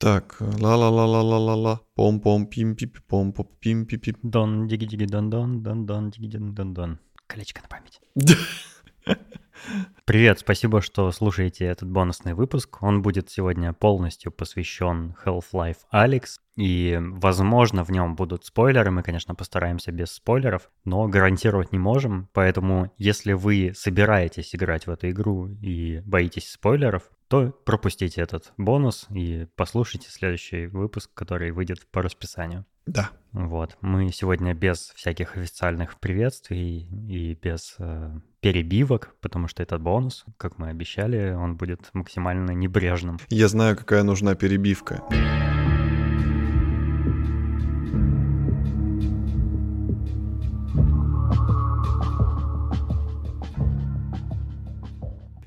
Так, ла-ла-ла-ла-ла-ла-ла, пом-пом-пим-пи-пи-пом-пом-пим-пи-пи. Дон, диги-диги-дон-дон, дон-дон, диги-дон-дон. Колечко на память. Привет, спасибо, что слушаете этот бонусный выпуск. Он будет сегодня полностью посвящен Half-Life Alyx, и, возможно, в нем будут спойлеры. Мы, конечно, постараемся без спойлеров, но гарантировать не можем. Поэтому, если вы собираетесь играть в эту игру и боитесь спойлеров, то пропустите этот бонус и послушайте следующий выпуск, который выйдет по расписанию. Да. Вот. Мы сегодня без всяких официальных приветствий и без э, перебивок, потому что этот бонус, как мы обещали, он будет максимально небрежным. Я знаю, какая нужна перебивка.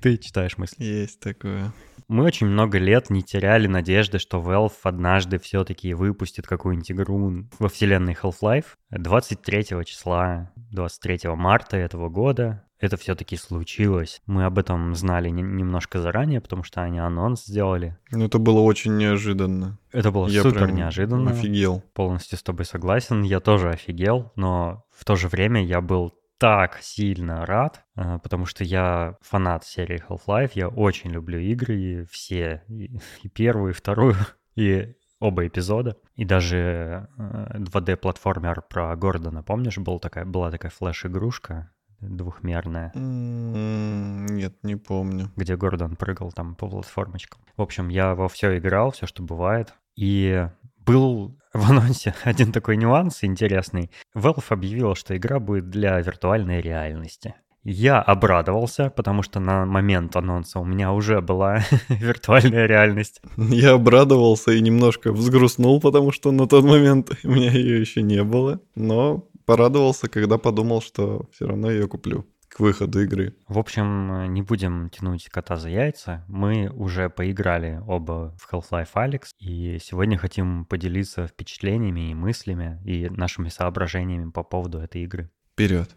Ты читаешь мысли. Есть такое. Мы очень много лет не теряли надежды, что Valve однажды все-таки выпустит какую-нибудь игру во вселенной Half-Life. 23 числа, 23 марта этого года это все-таки случилось. Мы об этом знали не- немножко заранее, потому что они анонс сделали. Ну, это было очень неожиданно. Это было Я супер неожиданно. Офигел. Полностью с тобой согласен. Я тоже офигел, но в то же время я был так сильно рад, э, потому что я фанат серии Half-Life, я очень люблю игры, все, и, и первую, и вторую, и оба эпизода. И даже э, 2D-платформер про Гордона, помнишь, был такая, была такая флеш-игрушка двухмерная, Нет, не помню. где Гордон прыгал там по платформочкам. В общем, я во все играл, все, что бывает. И был в анонсе один такой нюанс интересный. Valve объявила, что игра будет для виртуальной реальности. Я обрадовался, потому что на момент анонса у меня уже была виртуальная реальность. Я обрадовался и немножко взгрустнул, потому что на тот момент у меня ее еще не было. Но порадовался, когда подумал, что все равно ее куплю к выходу игры. В общем, не будем тянуть кота за яйца. Мы уже поиграли оба в Half-Life Alyx, и сегодня хотим поделиться впечатлениями и мыслями, и нашими соображениями по поводу этой игры. Вперед.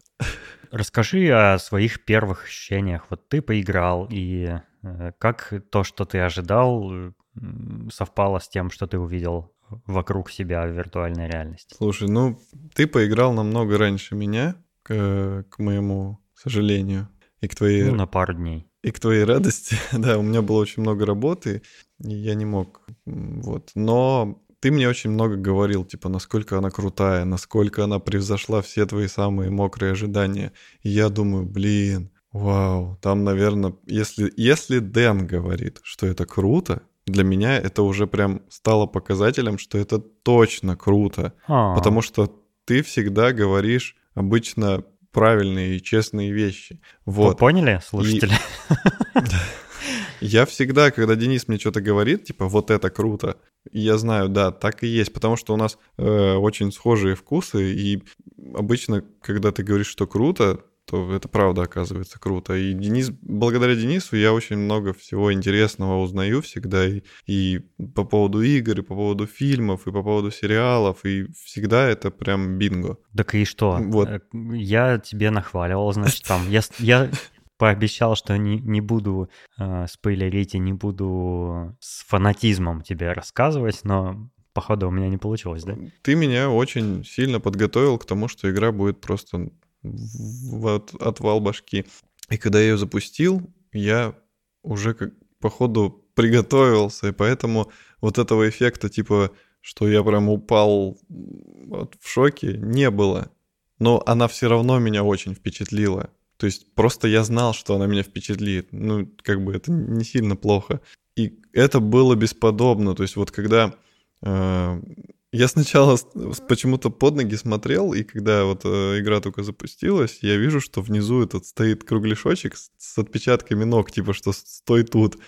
Расскажи о своих первых ощущениях. Вот ты поиграл, и э, как то, что ты ожидал, э, совпало с тем, что ты увидел вокруг себя в виртуальной реальности? Слушай, ну ты поиграл намного раньше меня, к, к моему сожалению, и к твоей Ну, на пару дней. И к твоей радости, да, у меня было очень много работы, и я не мог, вот. Но ты мне очень много говорил, типа, насколько она крутая, насколько она превзошла все твои самые мокрые ожидания. И я думаю, блин, вау, там, наверное, если, если Дэн говорит, что это круто, для меня это уже прям стало показателем, что это точно круто. А, Потому что ты всегда говоришь обычно правильные и честные вещи. вы Вот. поняли, слушатели? Я всегда, когда Денис мне что-то говорит, типа, вот это круто, я знаю, да, так и есть, потому что у нас э, очень схожие вкусы, и обычно, когда ты говоришь, что круто, то это правда оказывается круто. И Денис, благодаря Денису я очень много всего интересного узнаю всегда, и, и по поводу игр, и по поводу фильмов, и по поводу сериалов, и всегда это прям бинго. Так и что? Вот. Э, Я тебе нахваливал, значит, там. Я, я пообещал, что не, не буду э, спойлерить и не буду с фанатизмом тебе рассказывать, но походу у меня не получилось, да? Ты меня очень сильно подготовил к тому, что игра будет просто в от- отвал башки. И когда я ее запустил, я уже как по приготовился, и поэтому вот этого эффекта, типа, что я прям упал вот в шоке, не было. Но она все равно меня очень впечатлила. То есть просто я знал, что она меня впечатлит. Ну, как бы это не сильно плохо. И это было бесподобно. То есть вот когда э, я сначала почему-то под ноги смотрел, и когда вот э, игра только запустилась, я вижу, что внизу этот стоит кругляшочек с отпечатками ног, типа что стой тут.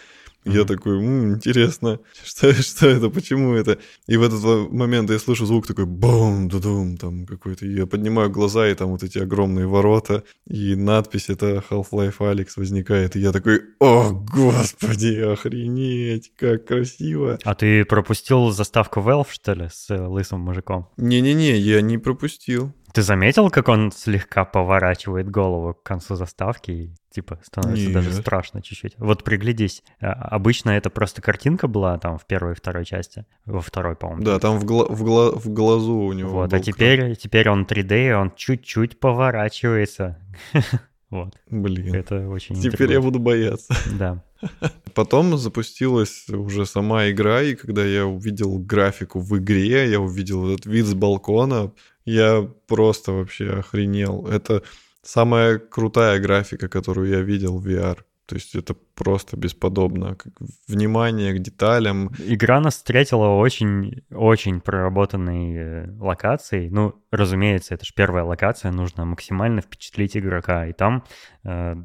Я Мгм. такой, «М, интересно, что, что это, почему это? И в этот момент я слышу звук такой бум, дудум, там какой-то. Я поднимаю глаза, и там вот эти огромные ворота, и надпись это Half-Life Alyx возникает. И я такой, о, господи, охренеть, как красиво. А ты пропустил заставку Valve, что ли, с э, лысым мужиком? Не-не-не, я не пропустил. Ты заметил, как он слегка поворачивает голову к концу заставки Типа становится Нет. даже страшно чуть-чуть. Вот приглядись. А, обычно это просто картинка была там в первой и второй части. Во второй, по-моему. Да, там в, гла- в, гла- в глазу у него Вот, а теперь, теперь он 3D, он чуть-чуть поворачивается. Вот. Блин. Это очень Теперь интригует. я буду бояться. Да. Потом запустилась уже сама игра, и когда я увидел графику в игре, я увидел этот вид с балкона, я просто вообще охренел. Это самая крутая графика, которую я видел в VR. То есть это просто бесподобно. Как внимание к деталям. Игра нас встретила очень, очень проработанной э, локацией. Ну, разумеется, это же первая локация, нужно максимально впечатлить игрока. И там э,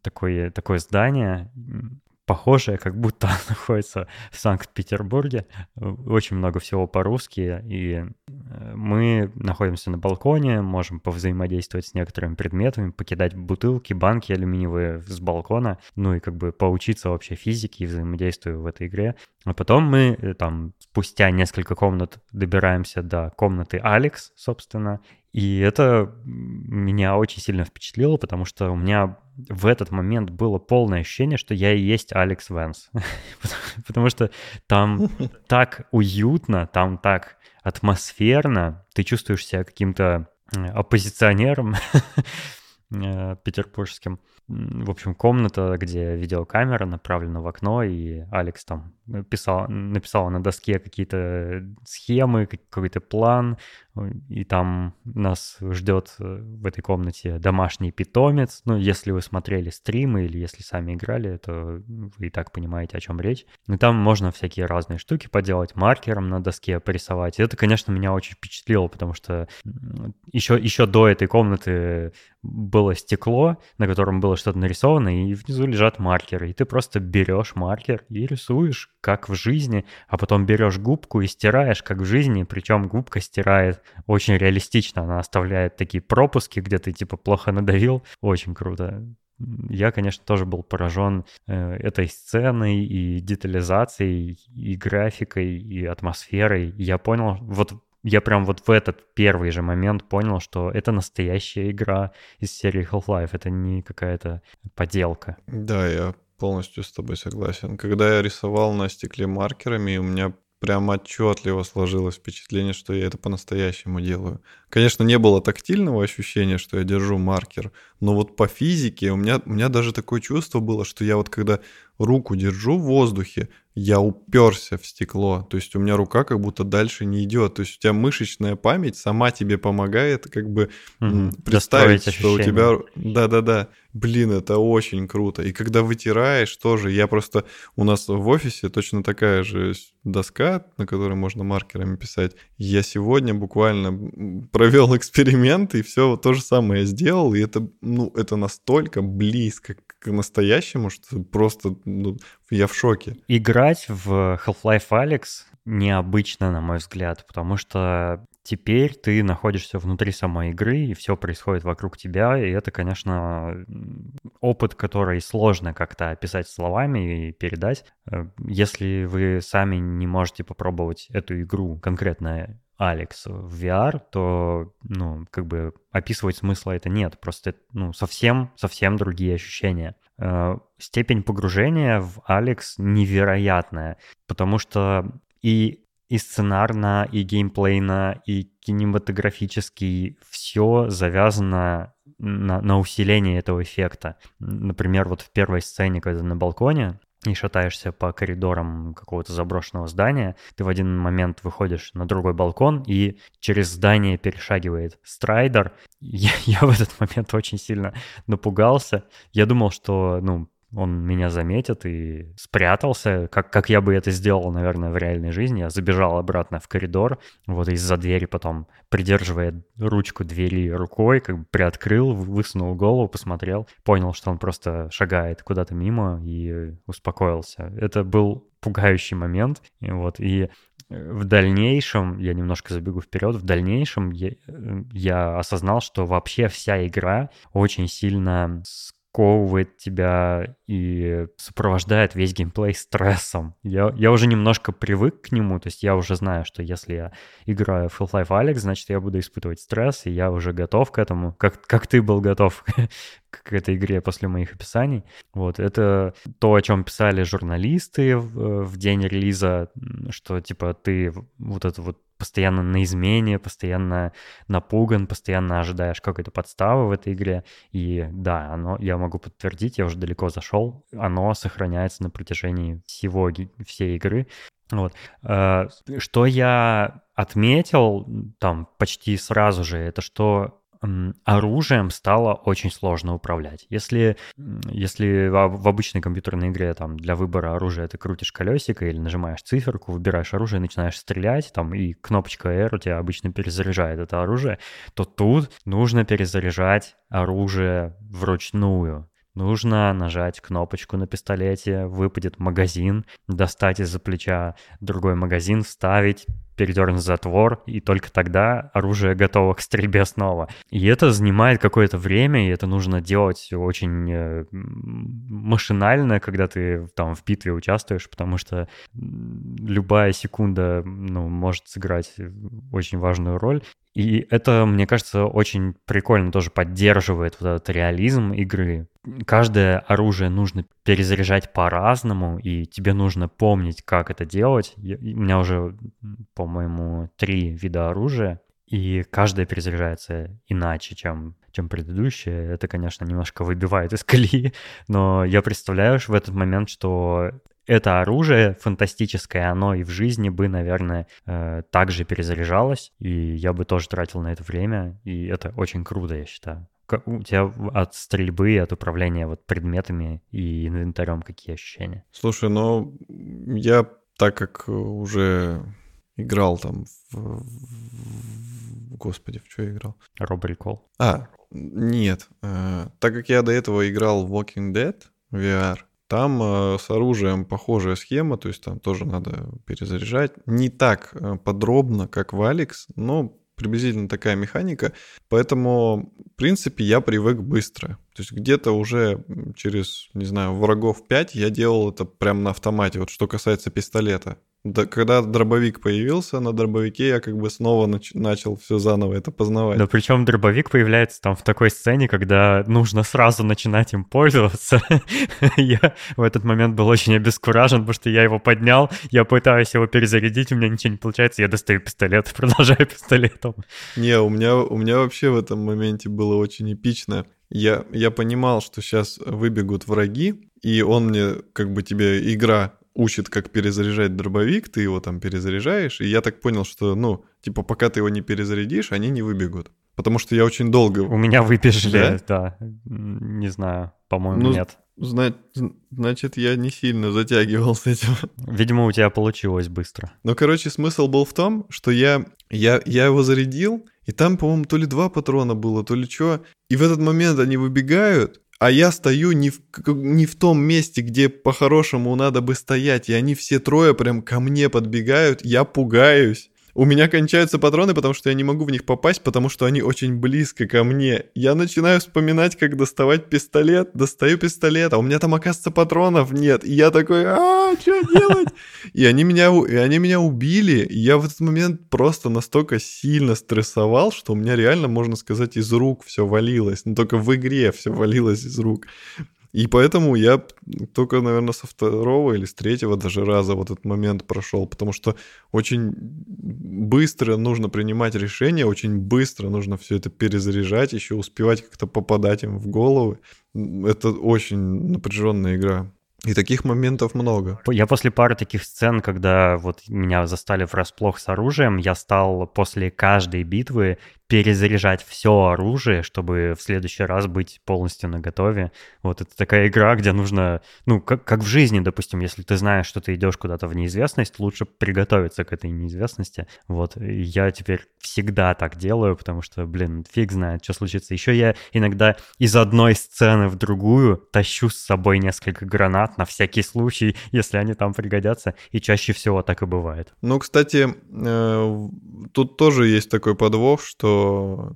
такое, такое здание, похожее, как будто находится в Санкт-Петербурге. Очень много всего по-русски, и э, мы находимся на балконе, можем повзаимодействовать с некоторыми предметами, покидать бутылки, банки алюминиевые с балкона, ну и как бы поучиться вообще физике и взаимодействию в этой игре. А потом мы э, там спустя несколько комнат добираемся до комнаты Алекс, собственно, и это меня очень сильно впечатлило, потому что у меня в этот момент было полное ощущение, что я и есть Алекс Венс. потому что там так уютно, там так атмосферно, ты чувствуешь себя каким-то оппозиционером э, петербургским. В общем, комната, где видеокамера направлена в окно, и Алекс там писал, написала на доске какие-то схемы, какой-то план, и там нас ждет э, в этой комнате домашний питомец. Ну, если вы смотрели стримы или если сами играли, то вы и так понимаете, о чем речь. И там можно всякие разные штуки поделать, маркером на доске порисовать. И это, конечно, меня очень впечатлило, потому что еще, еще до этой комнаты было стекло, на котором было что-то нарисовано, и внизу лежат маркеры. И ты просто берешь маркер и рисуешь, как в жизни, а потом берешь губку и стираешь, как в жизни, причем губка стирает очень реалистично, она оставляет такие пропуски, где ты типа плохо надавил, очень круто. Я, конечно, тоже был поражен э, этой сценой и детализацией, и графикой, и атмосферой. Я понял, вот я прям вот в этот первый же момент понял, что это настоящая игра из серии Half-Life, это не какая-то поделка. Да, я полностью с тобой согласен. Когда я рисовал на стекле маркерами, у меня прям отчетливо сложилось впечатление, что я это по-настоящему делаю. Конечно, не было тактильного ощущения, что я держу маркер, но вот по физике у меня, у меня даже такое чувство было, что я вот когда руку держу в воздухе, я уперся в стекло. То есть у меня рука как будто дальше не идет. То есть у тебя мышечная память сама тебе помогает как бы угу. представить, что у тебя... Да-да-да. Блин, это очень круто. И когда вытираешь тоже, я просто... У нас в офисе точно такая же доска, на которой можно маркерами писать. Я сегодня буквально провел эксперимент, и все то же самое сделал, и это, ну, это настолько близко к настоящему, что просто ну, я в шоке. Играть в Half-Life Alyx необычно, на мой взгляд, потому что теперь ты находишься внутри самой игры, и все происходит вокруг тебя, и это, конечно, опыт, который сложно как-то описать словами и передать. Э, если вы сами не можете попробовать эту игру конкретно Алекс в VR, то, ну, как бы описывать смысла это нет. Просто, ну, совсем, совсем другие ощущения. Э, степень погружения в Алекс невероятная, потому что и и сценарно, и геймплейно, и кинематографически все завязано на, на усиление этого эффекта. Например, вот в первой сцене, когда на балконе, и шатаешься по коридорам какого-то заброшенного здания, ты в один момент выходишь на другой балкон, и через здание перешагивает страйдер. Я, я в этот момент очень сильно напугался. Я думал, что, ну, он меня заметит и спрятался, как, как я бы это сделал, наверное, в реальной жизни. Я забежал обратно в коридор, вот из-за двери потом, придерживая ручку двери рукой, как бы приоткрыл, высунул голову, посмотрел, понял, что он просто шагает куда-то мимо и успокоился. Это был пугающий момент, и вот, и в дальнейшем, я немножко забегу вперед, в дальнейшем я, я осознал, что вообще вся игра очень сильно сковывает тебя и сопровождает весь геймплей стрессом. Я, я уже немножко привык к нему, то есть я уже знаю, что если я играю в Half-Life Alex, значит, я буду испытывать стресс, и я уже готов к этому, как, как ты был готов к этой игре после моих описаний. Вот, это то, о чем писали журналисты в, в день релиза, что, типа, ты вот это вот постоянно на измене, постоянно напуган, постоянно ожидаешь какой-то подставы в этой игре. И да, оно, я могу подтвердить, я уже далеко зашел, оно сохраняется на протяжении всего, всей игры. Вот. Э, что я отметил там почти сразу же, это что оружием стало очень сложно управлять. Если, если в обычной компьютерной игре там для выбора оружия ты крутишь колесико или нажимаешь циферку, выбираешь оружие, начинаешь стрелять, там и кнопочка R у тебя обычно перезаряжает это оружие, то тут нужно перезаряжать оружие вручную. Нужно нажать кнопочку на пистолете, выпадет магазин, достать из-за плеча другой магазин, вставить, передернуть затвор, и только тогда оружие готово к стрельбе снова. И это занимает какое-то время, и это нужно делать очень э, машинально, когда ты там в битве участвуешь, потому что любая секунда ну, может сыграть очень важную роль. И это, мне кажется, очень прикольно тоже поддерживает вот этот реализм игры. Каждое оружие нужно перезаряжать по-разному, и тебе нужно помнить, как это делать. Я, у меня уже, по-моему, три вида оружия, и каждое перезаряжается иначе, чем, чем предыдущее. Это, конечно, немножко выбивает из колеи, но я представляю в этот момент, что это оружие фантастическое, оно и в жизни бы, наверное, э, также перезаряжалось, и я бы тоже тратил на это время, и это очень круто, я считаю. У тебя от стрельбы, от управления вот предметами и инвентарем какие ощущения? Слушай, ну я так как уже играл там в... Господи, в что я играл? Recall. А, нет. Э, так как я до этого играл в Walking Dead VR, там э, с оружием похожая схема, то есть там тоже надо перезаряжать. Не так э, подробно, как в Алекс, но приблизительно такая механика. Поэтому, в принципе, я привык быстро. То есть где-то уже через, не знаю, врагов 5 я делал это прямо на автомате. Вот что касается пистолета. Да, когда дробовик появился, на дробовике я как бы снова нач- начал все заново это познавать. Да, причем дробовик появляется там в такой сцене, когда нужно сразу начинать им пользоваться. я в этот момент был очень обескуражен, потому что я его поднял, я пытаюсь его перезарядить, у меня ничего не получается, я достаю пистолет, продолжаю пистолетом. Не, у меня, у меня вообще в этом моменте было очень эпично. Я, я понимал, что сейчас выбегут враги, и он мне, как бы тебе игра учит, как перезаряжать дробовик, ты его там перезаряжаешь, и я так понял, что, ну, типа, пока ты его не перезарядишь, они не выбегут. Потому что я очень долго... У меня выбежали, да. да. Не знаю, по-моему, ну, нет. Зна- значит, я не сильно затягивал с этим. Видимо, у тебя получилось быстро. Ну, короче, смысл был в том, что я, я, я его зарядил, и там, по-моему, то ли два патрона было, то ли что. И в этот момент они выбегают, а я стою не в, не в том месте, где по-хорошему надо бы стоять, и они все трое прям ко мне подбегают, я пугаюсь. У меня кончаются патроны, потому что я не могу в них попасть, потому что они очень близко ко мне. Я начинаю вспоминать, как доставать пистолет, достаю пистолет, а у меня там, оказывается, патронов нет. И я такой, а, что делать? И они меня, и они меня убили. И я в этот момент просто настолько сильно стрессовал, что у меня реально, можно сказать, из рук все валилось. Но только в игре все валилось из рук. И поэтому я только, наверное, со второго или с третьего даже раза вот этот момент прошел, потому что очень быстро нужно принимать решения, очень быстро нужно все это перезаряжать, еще успевать как-то попадать им в голову. Это очень напряженная игра. И таких моментов много. Я после пары таких сцен, когда вот меня застали врасплох с оружием, я стал после каждой битвы перезаряжать все оружие, чтобы в следующий раз быть полностью наготове. Вот это такая игра, где нужно, ну, как, как в жизни, допустим, если ты знаешь, что ты идешь куда-то в неизвестность, лучше приготовиться к этой неизвестности. Вот я теперь всегда так делаю, потому что, блин, фиг знает, что случится. Еще я иногда из одной сцены в другую тащу с собой несколько гранат на всякий случай, если они там пригодятся, и чаще всего так и бывает. Ну, кстати, э, тут тоже есть такой подвох, что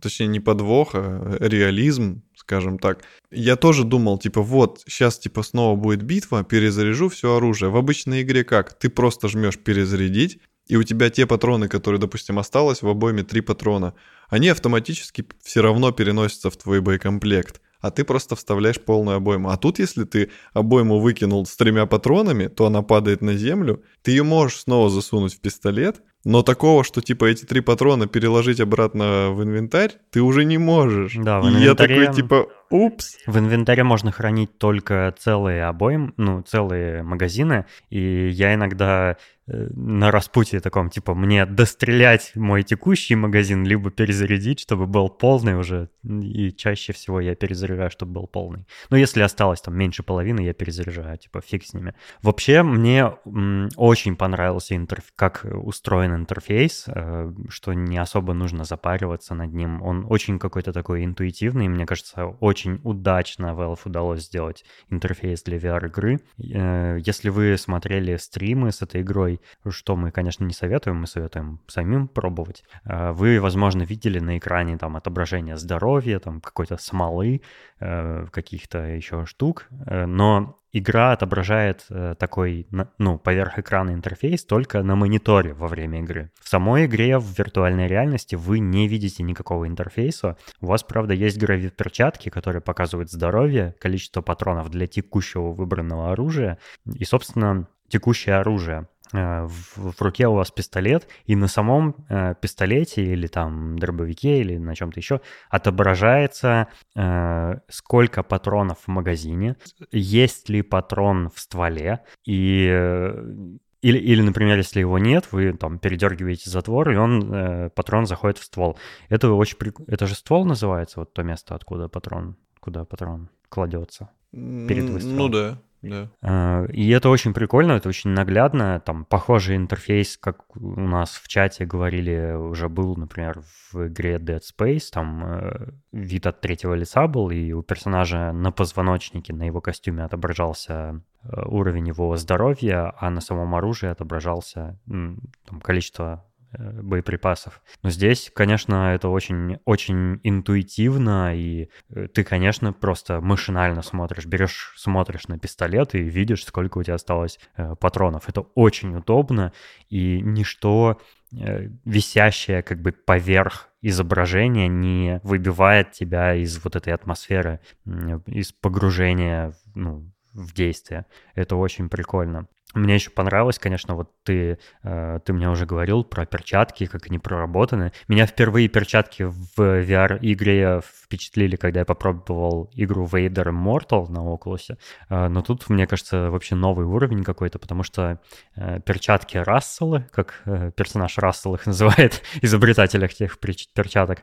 точнее, не подвох, а реализм, скажем так. Я тоже думал, типа, вот, сейчас, типа, снова будет битва, перезаряжу все оружие. В обычной игре как? Ты просто жмешь перезарядить, и у тебя те патроны, которые, допустим, осталось в обойме три патрона, они автоматически все равно переносятся в твой боекомплект. А ты просто вставляешь полную обойму. А тут, если ты обойму выкинул с тремя патронами, то она падает на землю, ты ее можешь снова засунуть в пистолет, но такого, что типа эти три патрона переложить обратно в инвентарь, ты уже не можешь. Да, в И инвентаре... я такой типа, упс. В инвентаре можно хранить только целые обоим, ну, целые магазины, и я иногда на распутье таком, типа, мне дострелять мой текущий магазин, либо перезарядить, чтобы был полный уже, и чаще всего я перезаряжаю, чтобы был полный. Но если осталось там меньше половины, я перезаряжаю, типа, фиг с ними. Вообще, мне очень понравился интерф... как устроен интерфейс, э, что не особо нужно запариваться над ним. Он очень какой-то такой интуитивный, мне кажется, очень удачно Valve удалось сделать интерфейс для VR-игры. Э, Если вы смотрели стримы с этой игрой, что мы, конечно, не советуем, мы советуем самим пробовать, э, вы, возможно, видели на экране там отображение здоровья, там какой-то смолы, э, каких-то еще штук, э, но игра отображает такой, ну, поверх экрана интерфейс только на мониторе во время игры. В самой игре в виртуальной реальности вы не видите никакого интерфейса. У вас, правда, есть гравит-перчатки, которые показывают здоровье, количество патронов для текущего выбранного оружия и, собственно, текущее оружие. Э, В, руке у вас пистолет, и на самом э, пистолете или там дробовике или на чем-то еще отображается, э, сколько патронов в магазине, есть ли патрон в стволе, и или, или, например, если его нет, вы там передергиваете затвор, и он, э, патрон заходит в ствол. Это очень прик... Это же ствол называется, вот то место, откуда патрон, куда патрон кладется. Перед выстрелом. Ну да, Э, И это очень прикольно, это очень наглядно. Там похожий интерфейс, как у нас в чате говорили, уже был, например, в игре Dead Space. Там э, вид от третьего лица был, и у персонажа на позвоночнике, на его костюме отображался э, уровень его здоровья, а на самом оружии отображался там, количество боеприпасов. Но здесь, конечно, это очень, очень интуитивно, и э, ты, конечно, просто машинально смотришь, берешь, смотришь на пистолет и видишь, сколько у тебя осталось э, патронов. Это очень удобно, и ничто э, висящее как бы поверх изображения не выбивает тебя из вот этой атмосферы, м, из погружения ну, в действие. Это очень прикольно. Мне еще понравилось, конечно, вот ты, э, ты мне уже говорил про перчатки, как они проработаны. Меня впервые перчатки в VR-игре впечатлили, когда я попробовал игру Vader Immortal на Oculus. Э, Но тут, мне кажется, вообще новый уровень какой-то, потому что э, перчатки Расселы, как персонаж Рассел их называет, изобретатель этих перч- перчаток,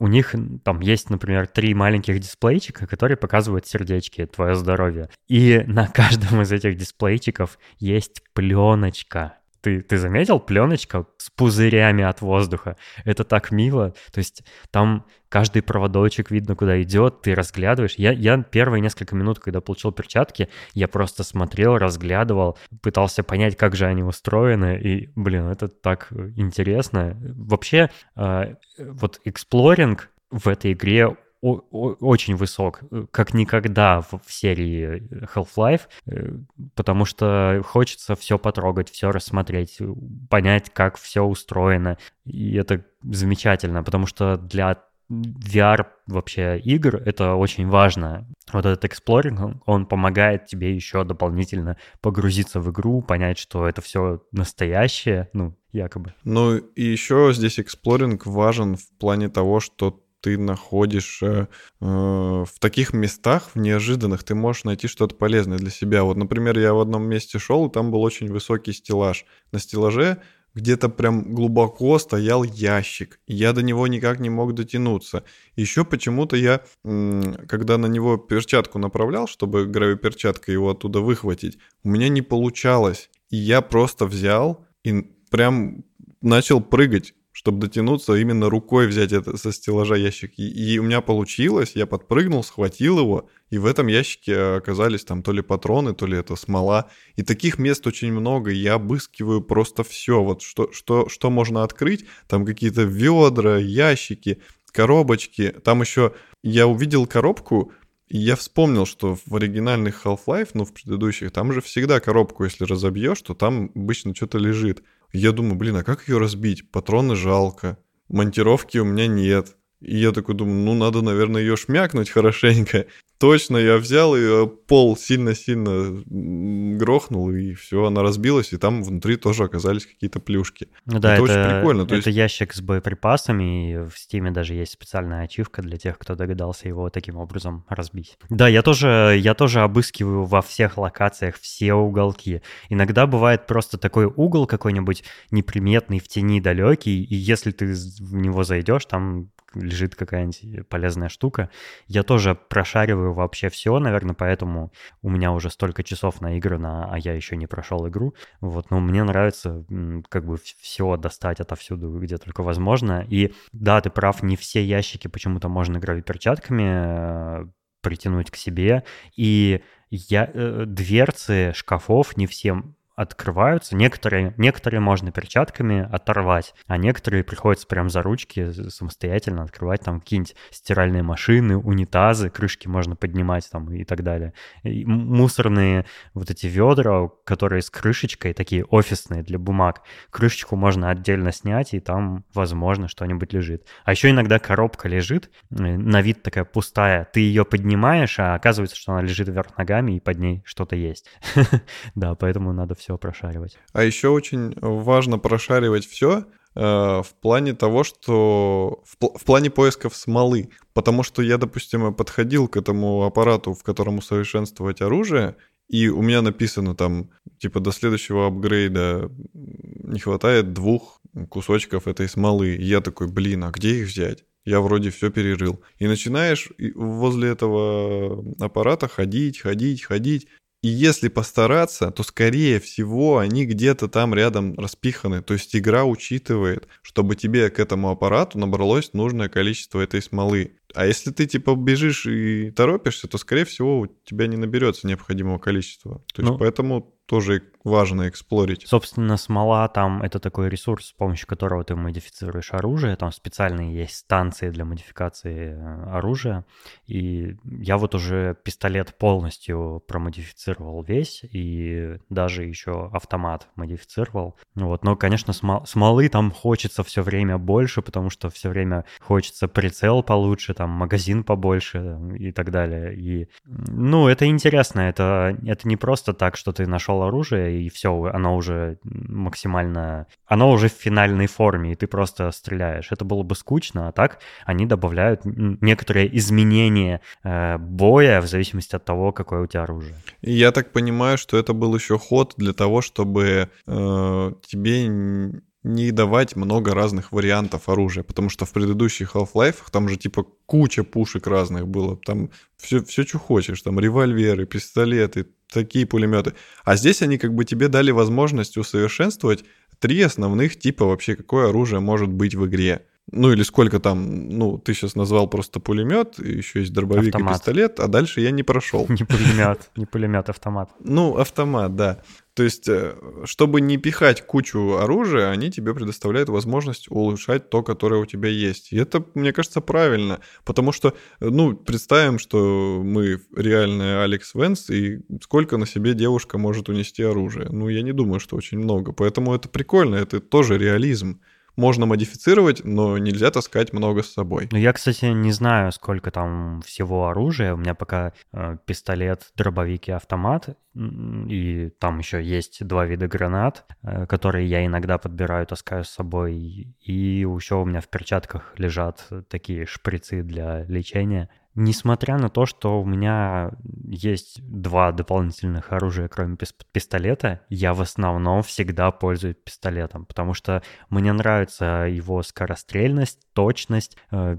у них там есть, например, три маленьких дисплейчика, которые показывают сердечки, твое здоровье. И на каждом из этих дисплейчиков есть пленочка. Ты, ты заметил пленочка с пузырями от воздуха? Это так мило. То есть там каждый проводочек видно, куда идет, ты разглядываешь. Я, я первые несколько минут, когда получил перчатки, я просто смотрел, разглядывал, пытался понять, как же они устроены. И, блин, это так интересно. Вообще, э, вот exploring в этой игре очень высок, э, как никогда в, в серии Half-Life, э, потому что хочется все потрогать, все рассмотреть, э, понять, как все устроено. И это замечательно, потому что для VR вообще игр это очень важно. Вот этот exploring, он- он помогает тебе еще дополнительно погрузиться в игру, понять, что это все настоящее, ну, якобы. Ну и еще здесь эксплоринг важен в плане того, что ты находишь э, э, в таких местах, в неожиданных, ты можешь найти что-то полезное для себя. Вот, например, я в одном месте шел, и там был очень высокий стеллаж. На стеллаже где-то прям глубоко стоял ящик, я до него никак не мог дотянуться. Еще почему-то я, когда на него перчатку направлял, чтобы гравиперчаткой его оттуда выхватить, у меня не получалось. И я просто взял и прям начал прыгать чтобы дотянуться, именно рукой взять это со стеллажа ящик. И, и у меня получилось, я подпрыгнул, схватил его, и в этом ящике оказались там то ли патроны, то ли это смола. И таких мест очень много, я обыскиваю просто все. Вот что, что, что можно открыть, там какие-то ведра, ящики, коробочки. Там еще я увидел коробку, и я вспомнил, что в оригинальных Half-Life, ну, в предыдущих, там же всегда коробку, если разобьешь, то там обычно что-то лежит. Я думаю, блин, а как ее разбить? Патроны жалко, монтировки у меня нет. И я такой думаю, ну, надо, наверное, ее шмякнуть хорошенько. Точно, я взял и пол сильно-сильно грохнул, и все, она разбилась, и там внутри тоже оказались какие-то плюшки. Ну да, это, это очень прикольно. То это есть... ящик с боеприпасами, и в Стиме даже есть специальная ачивка для тех, кто догадался его таким образом разбить. Да, я тоже, я тоже обыскиваю во всех локациях все уголки. Иногда бывает просто такой угол какой-нибудь неприметный, в тени далекий, и если ты в него зайдешь, там лежит какая-нибудь полезная штука. Я тоже прошариваю вообще все, наверное, поэтому у меня уже столько часов наиграно, а я еще не прошел игру. Вот, но мне нравится как бы все достать отовсюду, где только возможно. И да, ты прав, не все ящики почему-то можно играть перчатками э, притянуть к себе. И я, э, дверцы шкафов не всем открываются. Некоторые, некоторые можно перчатками оторвать, а некоторые приходится прям за ручки самостоятельно открывать там какие-нибудь стиральные машины, унитазы, крышки можно поднимать там и так далее. И мусорные вот эти ведра, которые с крышечкой, такие офисные для бумаг, крышечку можно отдельно снять, и там, возможно, что-нибудь лежит. А еще иногда коробка лежит, э, на вид такая пустая, ты ее поднимаешь, а оказывается, что она лежит вверх ногами, и под ней что-то есть. Да, поэтому надо все прошаривать. А еще очень важно прошаривать все э, в плане того, что в, пл- в плане поисков смолы, потому что я, допустим, подходил к этому аппарату, в котором усовершенствовать оружие, и у меня написано там, типа, до следующего апгрейда не хватает двух кусочков этой смолы. И я такой, блин, а где их взять? Я вроде все перерыл. И начинаешь возле этого аппарата ходить, ходить, ходить. И если постараться, то, скорее всего, они где-то там рядом распиханы. То есть игра учитывает, чтобы тебе к этому аппарату набралось нужное количество этой смолы. А если ты типа бежишь и торопишься, то, скорее всего, у тебя не наберется необходимого количества. То есть ну, поэтому тоже важно эксплорить. Собственно, смола там это такой ресурс, с помощью которого ты модифицируешь оружие. Там специальные есть станции для модификации э, оружия. И я вот уже пистолет полностью промодифицировал весь, и даже еще автомат модифицировал. Вот. Но, конечно, смолы там хочется все время больше, потому что все время хочется прицел получше, там магазин побольше и так далее. И, ну, это интересно. Это, это не просто так, что ты нашел оружие, и все, оно уже максимально... Оно уже в финальной форме, и ты просто стреляешь. Это было бы скучно, а так они добавляют некоторые изменения э, боя в зависимости от того, какое у тебя оружие. Я так понимаю, что это был еще ход для того, чтобы э, тебе не давать много разных вариантов оружия, потому что в предыдущих Half-Life там же типа куча пушек разных было, там все, все, что хочешь, там револьверы, пистолеты, такие пулеметы. А здесь они как бы тебе дали возможность усовершенствовать три основных типа вообще, какое оружие может быть в игре. Ну или сколько там, ну ты сейчас назвал просто пулемет, еще есть дробовик автомат. и пистолет, а дальше я не прошел. Не пулемет, не пулемет, автомат. Ну автомат, да. То есть, э, чтобы не пихать кучу оружия, они тебе предоставляют возможность улучшать то, которое у тебя есть. И это, мне кажется, правильно, потому что, ну, представим, что мы реальные Алекс Венс, и сколько на себе девушка может унести оружие. Ну, я не думаю, что очень много, поэтому это прикольно, это тоже реализм можно модифицировать, но нельзя таскать много с собой. Ну, я, кстати, не знаю, сколько там всего оружия. У меня пока э, пистолет, дробовик и автомат. И там еще есть два вида гранат, э, которые я иногда подбираю, таскаю с собой. И еще у меня в перчатках лежат такие шприцы для лечения. Несмотря на то, что у меня есть два дополнительных оружия, кроме пистолета, я в основном всегда пользуюсь пистолетом, потому что мне нравится его скорострельность, точность. Э,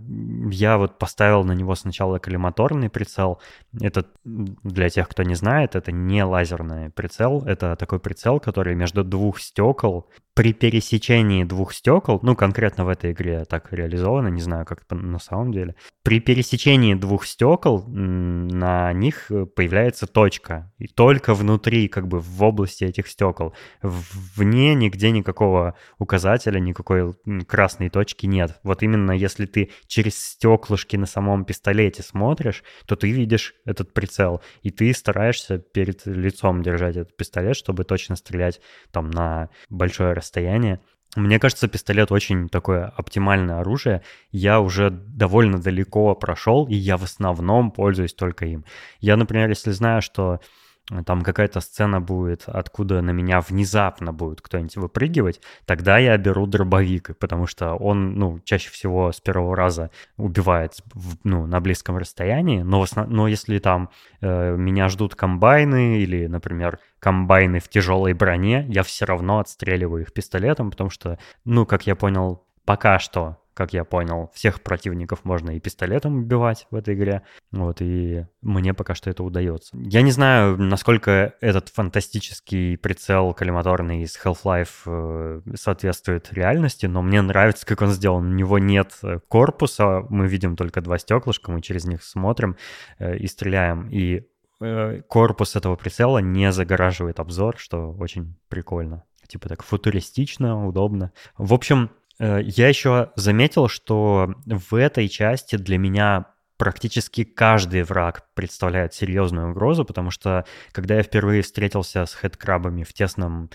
я вот поставил на него сначала коллиматорный прицел. Это, для тех, кто не знает, это не лазерный прицел, это такой прицел, который между двух стекол при пересечении двух стекол, ну, конкретно в этой игре так реализовано, не знаю, как это на самом деле, при пересечении двух стекол на них появляется точка. И только внутри, как бы в области этих стекол. Вне нигде никакого указателя, никакой красной точки нет. Вот именно если ты через стеклышки на самом пистолете смотришь, то ты видишь этот прицел. И ты стараешься перед лицом держать этот пистолет, чтобы точно стрелять там на большое расстояние. Мне кажется, пистолет очень такое оптимальное оружие. Я уже довольно далеко прошел, и я в основном пользуюсь только им. Я, например, если знаю, что там какая-то сцена будет, откуда на меня внезапно будет кто-нибудь выпрыгивать, тогда я беру дробовик, потому что он, ну, чаще всего с первого раза убивает, ну, на близком расстоянии, но, но если там э, меня ждут комбайны или, например, комбайны в тяжелой броне, я все равно отстреливаю их пистолетом, потому что, ну, как я понял, пока что как я понял, всех противников можно и пистолетом убивать в этой игре. Вот, и мне пока что это удается. Я не знаю, насколько этот фантастический прицел коллиматорный из Half-Life э, соответствует реальности, но мне нравится, как он сделан. У него нет корпуса, мы видим только два стеклышка, мы через них смотрим э, и стреляем. И э, корпус этого прицела не загораживает обзор, что очень прикольно. Типа так футуристично, удобно. В общем, Э, я еще заметил, что в этой части для меня практически каждый враг представляет серьезную угрозу, потому что когда я впервые встретился с хедкрабами в тесном э,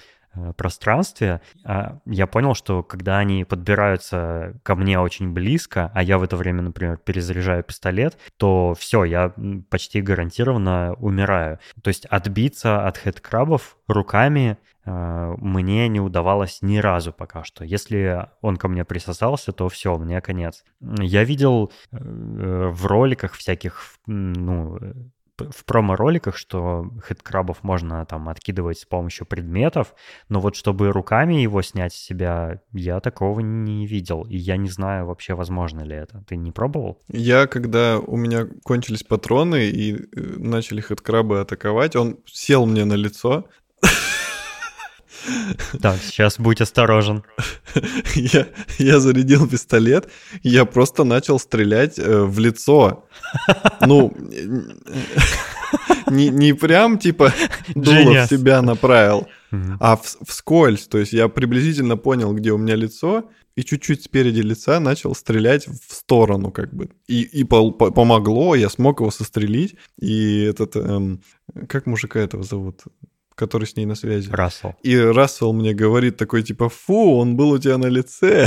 пространстве, а, я понял, что когда они подбираются ко мне очень близко, а я в это время, например, перезаряжаю пистолет, то все, я почти гарантированно умираю. То есть отбиться от хедкрабов руками Э, мне не удавалось ни разу пока что. Если он ко мне присосался, то все, мне конец. Я видел э, в роликах всяких, ну, в промо-роликах, что хедкрабов можно там откидывать с помощью предметов, но вот чтобы руками его снять с себя, я такого не видел, и я не знаю вообще, возможно ли это. Ты не пробовал? Я, когда у меня кончились патроны и э, начали хедкрабы атаковать, он сел мне на лицо, так, сейчас будь осторожен. Я, я зарядил пистолет, я просто начал стрелять э, в лицо. Ну, не, не прям типа дуло в себя направил, а в, вскользь. То есть я приблизительно понял, где у меня лицо, и чуть-чуть спереди лица начал стрелять в сторону, как бы. И, и по, по, помогло, я смог его сострелить. И этот, эм, как мужика этого зовут? Который с ней на связи. Рассел. И Рассел мне говорит такой, типа, фу, он был у тебя на лице.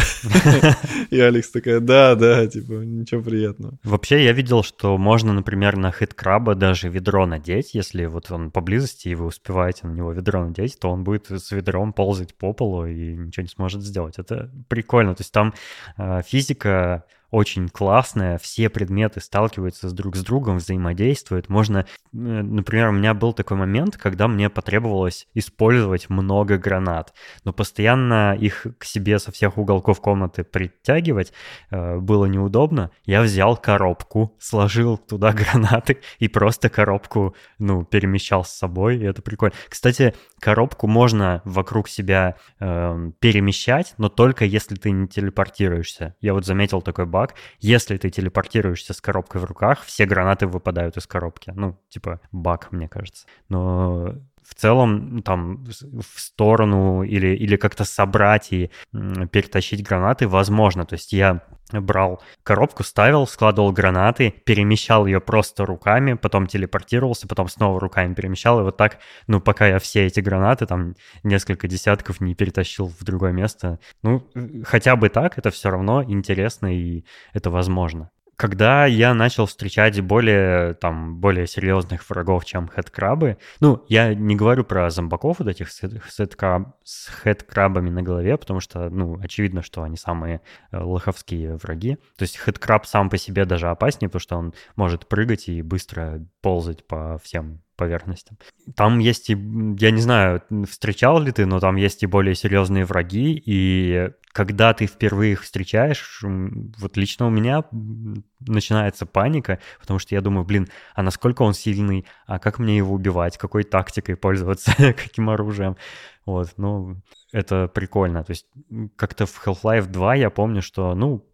И Алекс такая, да, да, типа, ничего приятного. Вообще, я видел, что можно, например, на хит-краба даже ведро надеть, если вот он поблизости, и вы успеваете на него ведро надеть, то он будет с ведром ползать по полу и ничего не сможет сделать. Это прикольно. То есть там э, физика очень классная, все предметы сталкиваются с друг с другом, взаимодействуют. Можно, э, например, у меня был такой момент, когда мне потребовалось использовать много гранат, но постоянно их к себе со всех уголков комнаты притягивать э, было неудобно. Я взял коробку, сложил туда гранаты и просто коробку, ну, перемещал с собой, и это прикольно. Кстати, коробку можно вокруг себя э, перемещать, но только если ты не телепортируешься. Я вот заметил такой баг, баг. Если ты телепортируешься с коробкой в руках, все гранаты выпадают из коробки. Ну, типа баг, мне кажется. Но в целом там в сторону или, или как-то собрать и перетащить гранаты возможно. То есть я брал коробку, ставил, складывал гранаты, перемещал ее просто руками, потом телепортировался, потом снова руками перемещал, и вот так, ну, пока я все эти гранаты, там, несколько десятков не перетащил в другое место. Ну, хотя бы так, это все равно интересно, и это возможно. Когда я начал встречать более, там, более серьезных врагов, чем хедкрабы, ну, я не говорю про зомбаков вот этих с, хедкраб, с хедкрабами на голове, потому что, ну, очевидно, что они самые э, лоховские враги. То есть хедкраб сам по себе даже опаснее, потому что он может прыгать и быстро ползать по всем поверхностям. Там есть и, я не знаю, встречал ли ты, но там есть и более серьезные враги, и когда ты впервые их встречаешь, вот лично у меня начинается паника, потому что я думаю, блин, а насколько он сильный, а как мне его убивать, какой тактикой пользоваться, каким оружием. Вот, ну, это прикольно. То есть как-то в Half-Life 2 я помню, что, ну,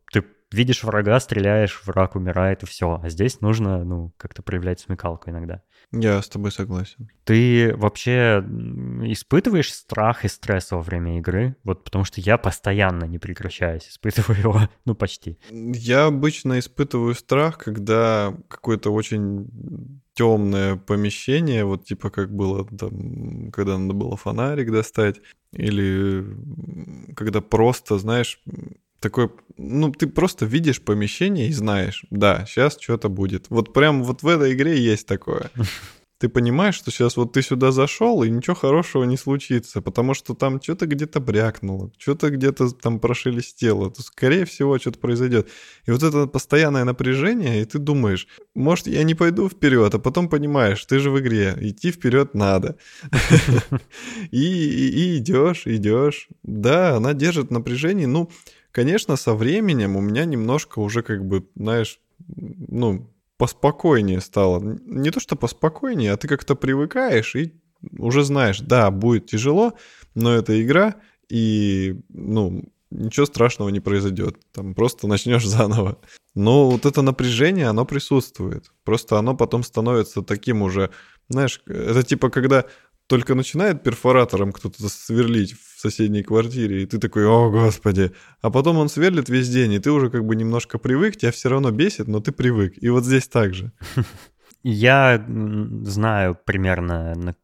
видишь врага, стреляешь, враг умирает, и все. А здесь нужно, ну, как-то проявлять смекалку иногда. Я с тобой согласен. Ты вообще испытываешь страх и стресс во время игры? Вот потому что я постоянно, не прекращаюсь, испытываю его, ну, почти. Я обычно испытываю страх, когда какое-то очень темное помещение, вот типа как было там, когда надо было фонарик достать, или когда просто, знаешь, такой, ну, ты просто видишь помещение и знаешь, да, сейчас что-то будет. Вот прям вот в этой игре есть такое. Ты понимаешь, что сейчас вот ты сюда зашел, и ничего хорошего не случится, потому что там что-то где-то брякнуло, что-то где-то там прошелестело, то, скорее всего, что-то произойдет. И вот это постоянное напряжение, и ты думаешь, может, я не пойду вперед, а потом понимаешь, ты же в игре, идти вперед надо. И идешь, идешь. Да, она держит напряжение, ну, Конечно, со временем у меня немножко уже как бы, знаешь, ну, поспокойнее стало. Не то, что поспокойнее, а ты как-то привыкаешь и уже знаешь, да, будет тяжело, но это игра, и, ну, ничего страшного не произойдет. Там просто начнешь заново. Но вот это напряжение, оно присутствует. Просто оно потом становится таким уже, знаешь, это типа когда только начинает перфоратором кто-то сверлить в соседней квартире, и ты такой, о, господи. А потом он сверлит весь день, и ты уже как бы немножко привык, тебя все равно бесит, но ты привык. И вот здесь так же. Я знаю примерно на,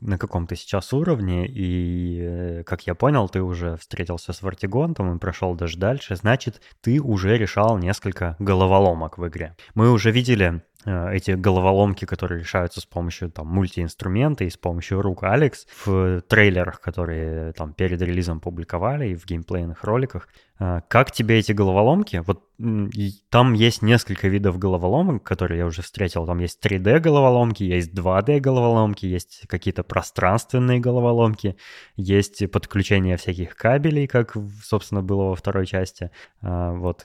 на каком ты сейчас уровне, и, э, как я понял, ты уже встретился с Вартигонтом и прошел даже дальше, значит, ты уже решал несколько головоломок в игре. Мы уже видели эти головоломки, которые решаются с помощью там мультиинструмента и с помощью рук Алекс в трейлерах, которые там перед релизом публиковали и в геймплейных роликах. Э, как тебе эти головоломки? Вот там есть несколько видов головоломок, которые я уже встретил. Там есть 3D головоломки, есть 2D головоломки, есть какие-то пространственные головоломки, есть подключение всяких кабелей, как, собственно, было во второй части. Э, вот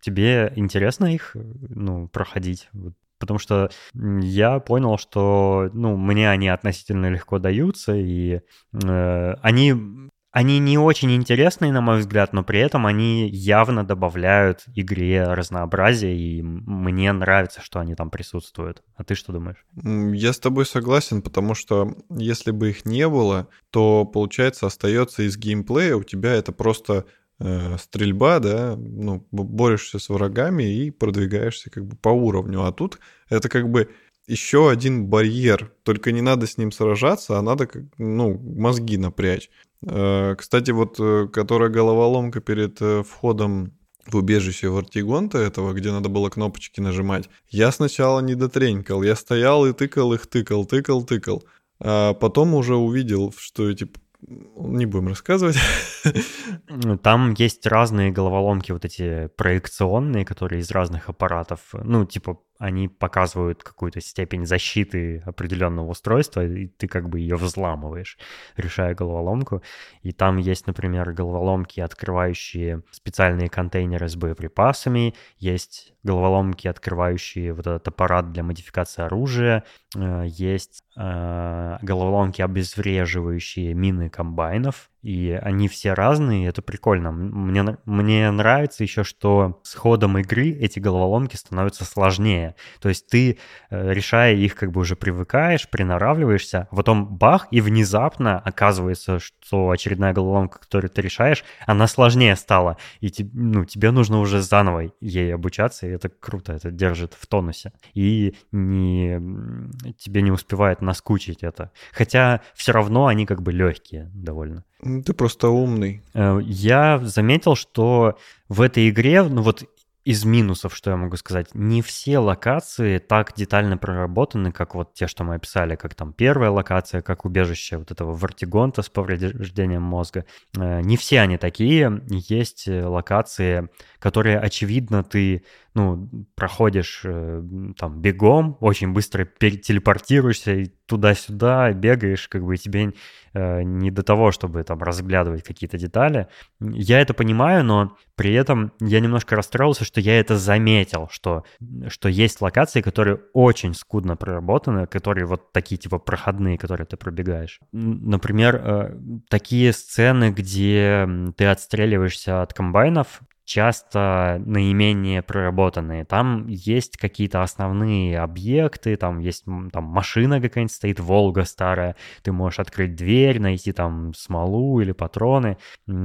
тебе интересно их ну, проходить? Потому что я понял, что, ну, мне они относительно легко даются, и э, они, они не очень интересные, на мой взгляд, но при этом они явно добавляют игре разнообразие, и мне нравится, что они там присутствуют. А ты что думаешь? Я с тобой согласен, потому что если бы их не было, то, получается, остается из геймплея у тебя это просто Э, стрельба, да, ну, борешься с врагами и продвигаешься как бы по уровню. А тут это как бы еще один барьер, только не надо с ним сражаться, а надо, ну, мозги напрячь. Э, кстати, вот, э, которая головоломка перед входом в убежище Вартигонта этого, где надо было кнопочки нажимать, я сначала не дотренькал, я стоял и тыкал их, тыкал, тыкал, тыкал. А потом уже увидел, что, типа, не будем рассказывать. Там есть разные головоломки, вот эти проекционные, которые из разных аппаратов. Ну, типа, они показывают какую-то степень защиты определенного устройства, и ты как бы ее взламываешь, решая головоломку. И там есть, например, головоломки, открывающие специальные контейнеры с боеприпасами, есть головоломки, открывающие вот этот аппарат для модификации оружия, э, есть э, головоломки, обезвреживающие мины комбайнов, и они все разные, это прикольно. Мне, мне нравится еще, что с ходом игры эти головоломки становятся сложнее. То есть ты, э, решая их, как бы уже привыкаешь, приноравливаешься, а потом бах, и внезапно оказывается, что очередная головоломка, которую ты решаешь, она сложнее стала, и te, ну, тебе нужно уже заново ей обучаться, и это круто, это держит в тонусе. И не, тебе не успевает наскучить это. Хотя все равно они как бы легкие довольно. Ты просто умный. Э, я заметил, что в этой игре, ну вот из минусов, что я могу сказать, не все локации так детально проработаны, как вот те, что мы описали, как там первая локация, как убежище вот этого вартигонта с повреждением мозга. Э, не все они такие. Есть локации, которые, очевидно, ты ну, проходишь э, там бегом, очень быстро телепортируешься и туда-сюда бегаешь, как бы тебе э, не до того, чтобы там разглядывать какие-то детали. Я это понимаю, но при этом я немножко расстроился, что я это заметил, что, что есть локации, которые очень скудно проработаны, которые вот такие типа проходные, которые ты пробегаешь. Например, э, такие сцены, где ты отстреливаешься от комбайнов, часто наименее проработанные. Там есть какие-то основные объекты, там есть там машина какая-нибудь стоит, Волга старая, ты можешь открыть дверь, найти там смолу или патроны,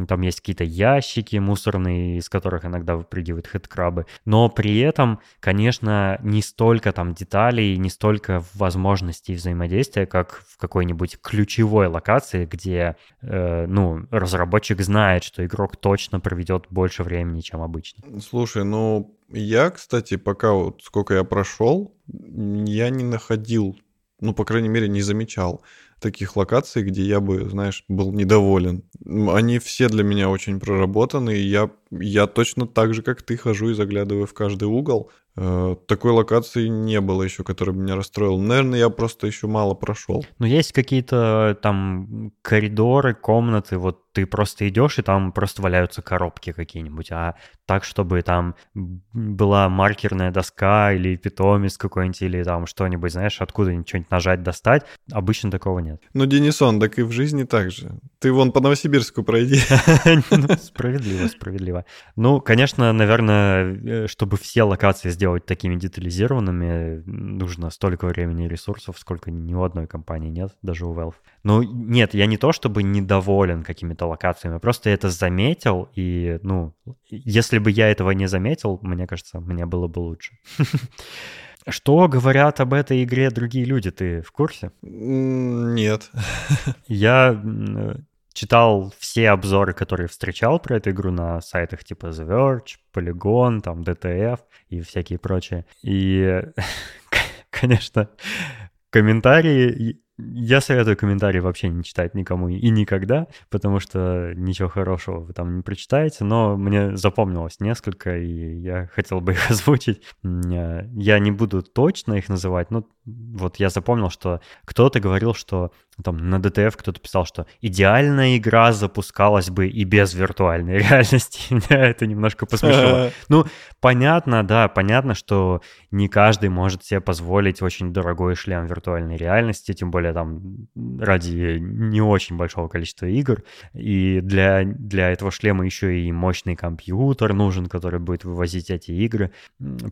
там есть какие-то ящики мусорные, из которых иногда выпрыгивают хедкрабы, но при этом, конечно, не столько там деталей, не столько возможностей взаимодействия, как в какой-нибудь ключевой локации, где, э, ну, разработчик знает, что игрок точно проведет больше времени, чем обычно. Слушай, ну, я, кстати, пока вот сколько я прошел, я не находил, ну, по крайней мере, не замечал таких локаций, где я бы, знаешь, был недоволен. Они все для меня очень проработаны, и я, я точно так же, как ты, хожу и заглядываю в каждый угол. Э, такой локации не было еще, которая меня расстроила. Наверное, я просто еще мало прошел. Ну, есть какие-то там коридоры, комнаты, вот ты просто идешь, и там просто валяются коробки какие-нибудь, а так, чтобы там была маркерная доска или питомец какой-нибудь, или там что-нибудь, знаешь, откуда-нибудь что-нибудь нажать, достать, обычно такого нет. Ну, Денисон, так и в жизни так же. Ты вон по Новосибирску пройди. Ну, справедливо, справедливо. Ну, конечно, наверное, э, чтобы все локации сделать такими детализированными, нужно столько времени и ресурсов, сколько ни у одной компании нет, даже у Valve. Ну, нет, я не то чтобы недоволен какими-то локациями, просто это заметил, и, ну, если бы я этого не заметил, мне кажется, мне было бы лучше. Что говорят об этой игре другие люди, ты в курсе? Нет. Я читал все обзоры, которые встречал про эту игру на сайтах типа The Verge, Polygon, там DTF и всякие прочие. И, конечно, комментарии я советую комментарии вообще не читать никому и никогда, потому что ничего хорошего вы там не прочитаете, но мне запомнилось несколько, и я хотел бы их озвучить. Я не буду точно их называть, но вот я запомнил, что кто-то говорил, что там на DTF кто-то писал, что идеальная игра запускалась бы и без виртуальной реальности. Меня это немножко посмешило. Ну, понятно, да, понятно, что не каждый может себе позволить очень дорогой шлем виртуальной реальности, тем более там ради не очень большого количества игр. И для, для этого шлема еще и мощный компьютер нужен, который будет вывозить эти игры.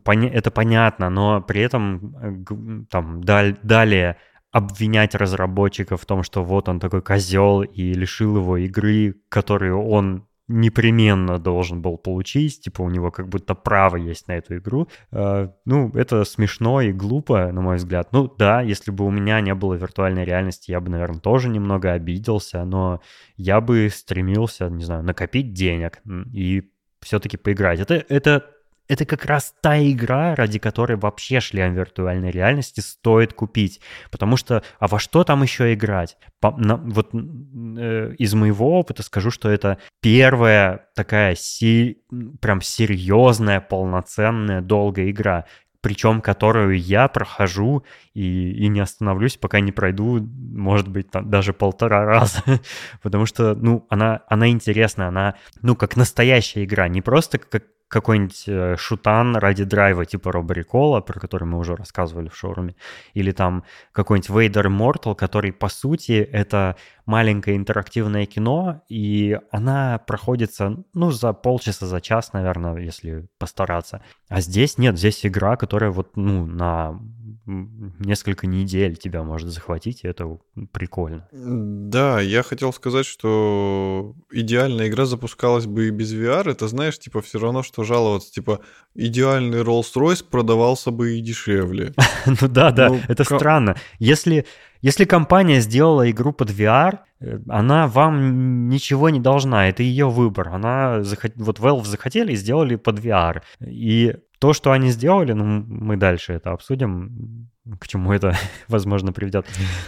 Это понятно, но при этом э, там далее обвинять разработчиков в том, что вот он такой козел и лишил его игры, которую он непременно должен был получить, типа у него как будто право есть на эту игру. Э, ну, это смешно и глупо, на мой взгляд. Ну, да, если бы у меня не было виртуальной реальности, я бы, наверное, тоже немного обиделся, но я бы стремился, не знаю, накопить денег и все-таки поиграть. Это, это это как раз та игра, ради которой вообще шлем виртуальной реальности стоит купить. Потому что, а во что там еще играть? По, на, вот э, из моего опыта скажу, что это первая такая си, прям серьезная, полноценная, долгая игра причем которую я прохожу и, и не остановлюсь, пока не пройду, может быть, там, даже полтора раза, потому что, ну, она, она интересная, она, ну, как настоящая игра, не просто как какой-нибудь э, шутан ради драйва типа Роборикола, про который мы уже рассказывали в шоуруме, или там какой-нибудь Vader Immortal, который, по сути, это маленькое интерактивное кино, и она проходится, ну, за полчаса, за час, наверное, если постараться. А здесь нет, здесь игра, которая вот, ну, на несколько недель тебя может захватить, и это прикольно. Да, я хотел сказать, что идеальная игра запускалась бы и без VR. Это, знаешь, типа все равно, что жаловаться. Типа, идеальный Rolls-Royce продавался бы и дешевле. Ну да, да, ну, это странно. Если если компания сделала игру под VR, э, она вам ничего не должна, это ее выбор. Она захот... вот Valve захотели и сделали под VR. И то, что они сделали, ну, мы дальше это обсудим, к чему это, возможно, приведет.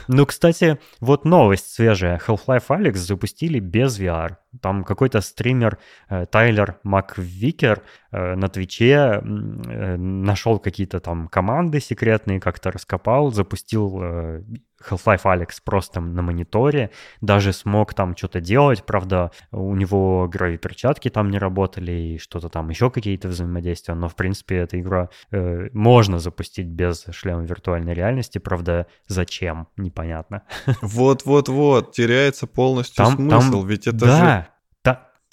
Ну, кстати, вот новость свежая. Half-Life Alex запустили без VR. Там какой-то стример э, Тайлер Маквикер э, на Твиче э, нашел какие-то там команды секретные, как-то раскопал, запустил Half-Life Alex просто на мониторе, даже смог там что-то делать, правда, у него грави-перчатки там не работали и что-то там еще какие-то взаимодействия, но в принципе эта игра э, можно запустить без шлема виртуальной реальности, правда, зачем, непонятно. Вот-вот-вот, теряется полностью там, смысл, там, ведь это да, же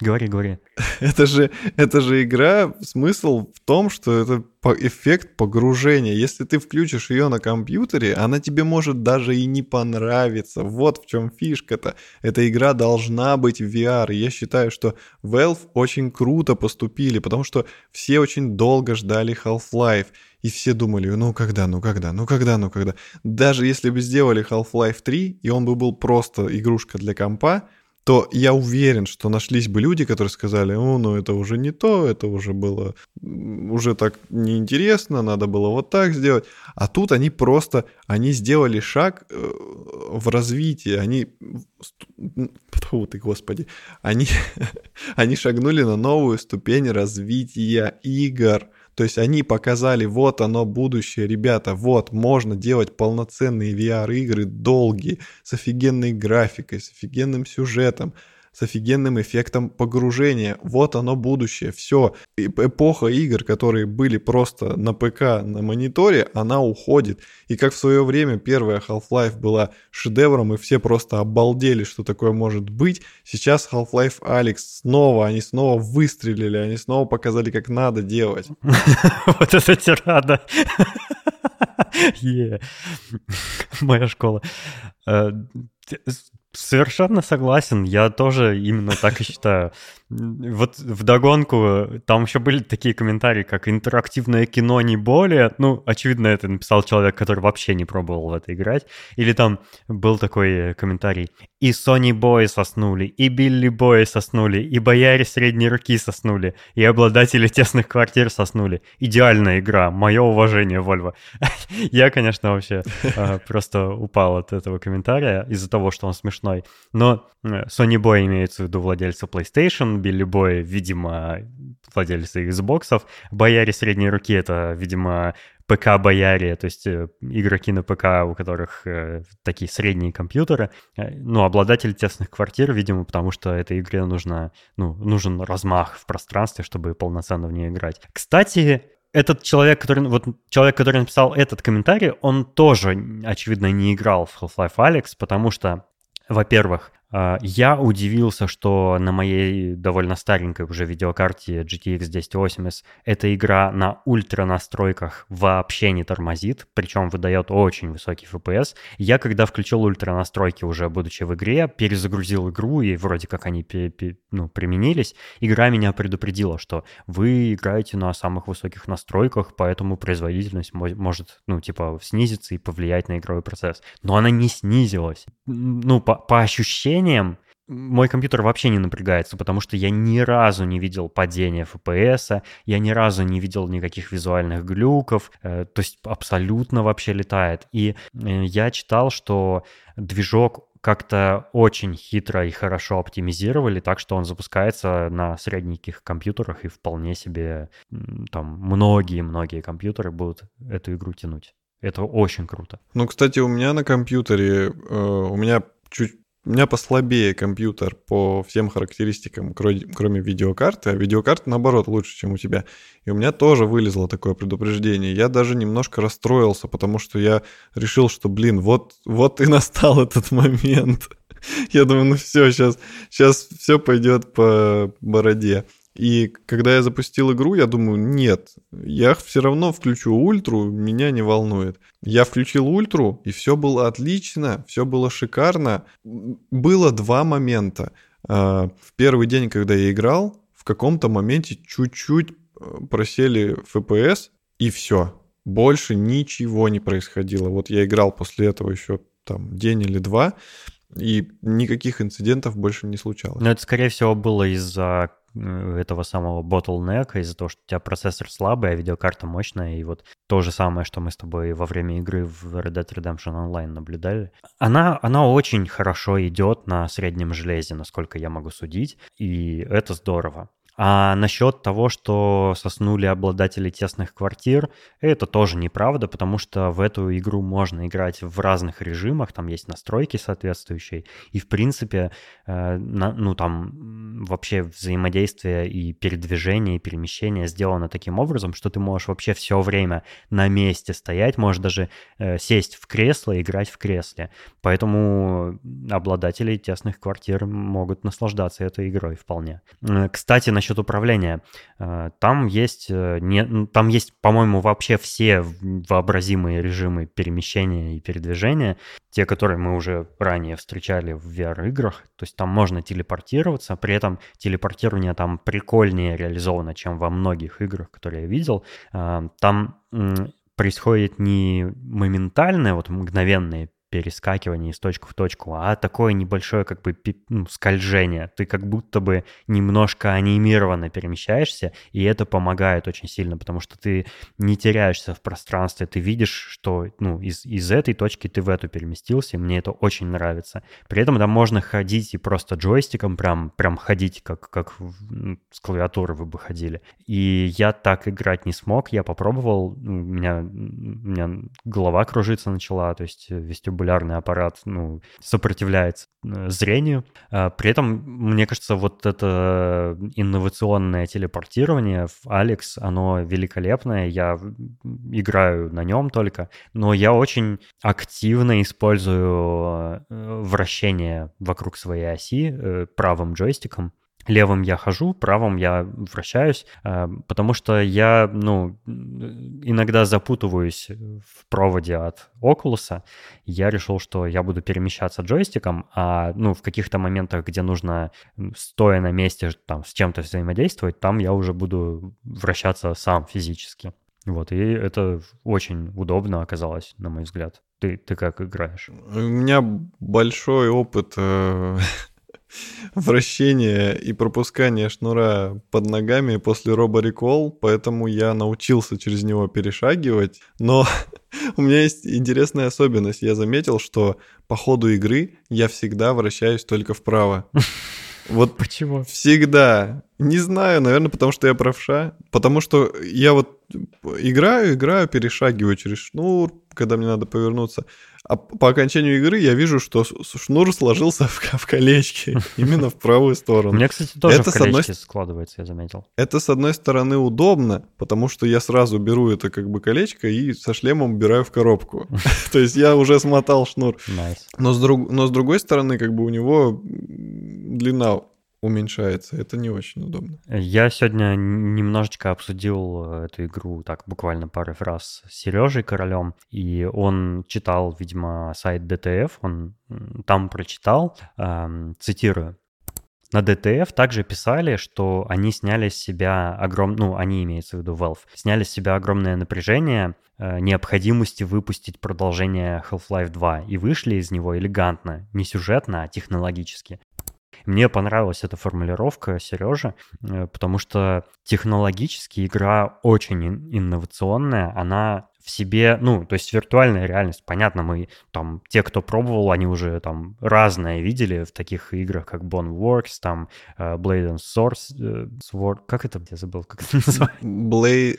Говори, говори. Это же, это же игра, смысл в том, что это эффект погружения. Если ты включишь ее на компьютере, она тебе может даже и не понравиться. Вот в чем фишка-то. Эта игра должна быть в VR. Я считаю, что Valve очень круто поступили, потому что все очень долго ждали Half-Life. И все думали, ну когда, ну когда, ну когда, ну когда. Даже если бы сделали Half-Life 3, и он бы был просто игрушка для компа, то я уверен, что нашлись бы люди, которые сказали, о, ну это уже не то, это уже было, уже так неинтересно, надо было вот так сделать. А тут они просто, они сделали шаг э, в развитии, они, фу ты, господи, они, они шагнули на новую ступень развития игр. То есть они показали, вот оно будущее, ребята, вот, можно делать полноценные VR-игры долгие, с офигенной графикой, с офигенным сюжетом, с офигенным эффектом погружения. Вот оно будущее. Все. Эпоха игр, которые были просто на ПК, на мониторе, она уходит. И как в свое время первая Half-Life была шедевром, и все просто обалдели, что такое может быть. Сейчас Half-Life Alex снова, они снова выстрелили, они снова показали, как надо делать. Вот это тирада. Моя школа. Совершенно согласен, я тоже именно так и считаю. Вот в догонку там еще были такие комментарии, как интерактивное кино не более. Ну, очевидно, это написал человек, который вообще не пробовал в это играть. Или там был такой комментарий. И Sony Boy соснули, и Билли Boy соснули, и бояре средней руки соснули, и обладатели тесных квартир соснули. Идеальная игра, мое уважение, Вольво. Я, конечно, вообще а, просто упал от этого комментария из-за того, что он смешной. Но э, Sony Boy имеется в виду владельца PlayStation, Билли Бой, видимо, владельцы Xbox. Бояре средней руки — это, видимо, ПК-бояре, то есть э, игроки на ПК, у которых э, такие средние компьютеры. Э, ну, обладатель тесных квартир, видимо, потому что этой игре нужно, ну, нужен размах в пространстве, чтобы полноценно в нее играть. Кстати, этот человек, который, вот человек, который написал этот комментарий, он тоже, очевидно, не играл в Half-Life Alex, потому что, во-первых, я удивился, что на моей довольно старенькой уже видеокарте GTX 1080 эта игра на ультра настройках вообще не тормозит, причем выдает очень высокий FPS. Я когда включил ультра настройки уже будучи в игре, перезагрузил игру и вроде как они ну, применились, игра меня предупредила, что вы играете на самых высоких настройках, поэтому производительность может, ну, типа, снизиться и повлиять на игровой процесс. Но она не снизилась. Ну, по, по ощущениям ощущениям, мой компьютер вообще не напрягается, потому что я ни разу не видел падения FPS, я ни разу не видел никаких визуальных глюков, э, то есть абсолютно вообще летает. И э, я читал, что движок как-то очень хитро и хорошо оптимизировали, так что он запускается на средненьких компьютерах и вполне себе там многие-многие компьютеры будут эту игру тянуть. Это очень круто. Ну, кстати, у меня на компьютере, э, у меня чуть у меня послабее компьютер по всем характеристикам, кроме видеокарты, а видеокарта, наоборот, лучше, чем у тебя. И у меня тоже вылезло такое предупреждение. Я даже немножко расстроился, потому что я решил, что, блин, вот, вот и настал этот момент. Я думаю, ну все, сейчас, сейчас все пойдет по бороде. И когда я запустил игру, я думаю, нет, я все равно включу ультру, меня не волнует. Я включил ультру, и все было отлично, все было шикарно. Было два момента. А, в первый день, когда я играл, в каком-то моменте чуть-чуть э, просели FPS, и все. Больше ничего не происходило. Вот я играл после этого еще там день или два, и никаких инцидентов больше не случалось. Но это, скорее всего, было из-за этого самого bottleneck из-за того, что у тебя процессор слабый, а видеокарта мощная, и вот то же самое, что мы с тобой во время игры в Red Dead Redemption Online наблюдали. Она, она очень хорошо идет на среднем железе, насколько я могу судить, и это здорово. А насчет того, что соснули обладатели тесных квартир, это тоже неправда, потому что в эту игру можно играть в разных режимах, там есть настройки соответствующие, и в принципе, э, на, ну там вообще взаимодействие и передвижение, и перемещение сделано таким образом, что ты можешь вообще все время на месте стоять, можешь даже э, сесть в кресло и играть в кресле. Поэтому обладатели тесных квартир могут наслаждаться этой игрой вполне. Э, кстати, насчет управления. Э, там есть, э, не, там есть, по-моему, вообще все вообразимые режимы перемещения и передвижения, те, которые мы уже ранее встречали в VR-играх. То есть там можно телепортироваться, при этом телепортирование там прикольнее реализовано, чем во многих играх, которые я видел. Там происходит не моментальное, вот мгновенное перескакивание из точки в точку, а такое небольшое как бы ну, скольжение. Ты как будто бы немножко анимированно перемещаешься, и это помогает очень сильно, потому что ты не теряешься в пространстве, ты видишь, что ну, из, из этой точки ты в эту переместился, и мне это очень нравится. При этом там можно ходить и просто джойстиком прям, прям ходить, как, как с клавиатуры вы бы ходили. И я так играть не смог, я попробовал, у меня, у меня голова кружиться начала, то есть вестибулярный вестибулярный аппарат ну, сопротивляется э, зрению. А, при этом, мне кажется, вот это инновационное телепортирование в Алекс, оно великолепное. Я играю на нем только, но я очень активно использую э, вращение вокруг своей оси э, правым джойстиком. Левым я хожу, правым я вращаюсь, э, потому что я, ну, иногда запутываюсь в проводе от Oculus. Я решил, что я буду перемещаться джойстиком, а, ну, в каких-то моментах, где нужно, стоя на месте, там, с чем-то взаимодействовать, там я уже буду вращаться сам физически. Вот, и это очень удобно оказалось, на мой взгляд. Ты, ты как играешь? У меня большой опыт э, вращение и пропускание шнура под ногами после роборекол, поэтому я научился через него перешагивать. Но у меня есть интересная особенность. Я заметил, что по ходу игры я всегда вращаюсь только вправо. Вот почему? Всегда. Не знаю, наверное, потому что я правша. Потому что я вот играю, играю, перешагиваю через шнур, когда мне надо повернуться. А по окончанию игры я вижу, что шнур сложился в, в колечке именно в правую сторону. У меня, кстати, тоже это в колечке одной... складывается, я заметил. Это, с одной стороны, удобно, потому что я сразу беру это как бы колечко и со шлемом убираю в коробку. То есть я уже смотал шнур. Но с другой стороны, как бы у него длина уменьшается. Это не очень удобно. Я сегодня немножечко обсудил э, эту игру, так буквально пару фраз с Сережей Королем, и он читал, видимо, сайт DTF, он там прочитал, эм, цитирую, на DTF также писали, что они сняли с себя огром... ну, они имеются в виду Valve, сняли с себя огромное напряжение э, необходимости выпустить продолжение Half-Life 2 и вышли из него элегантно, не сюжетно, а технологически. Мне понравилась эта формулировка Сережа, э, потому что технологически игра очень инновационная, она в себе, ну, то есть виртуальная реальность, понятно, мы там, те, кто пробовал, они уже там разное видели в таких играх, как Boneworks, там uh, Blade and Source, uh, Sword, как это, я забыл, как это называется? Blade...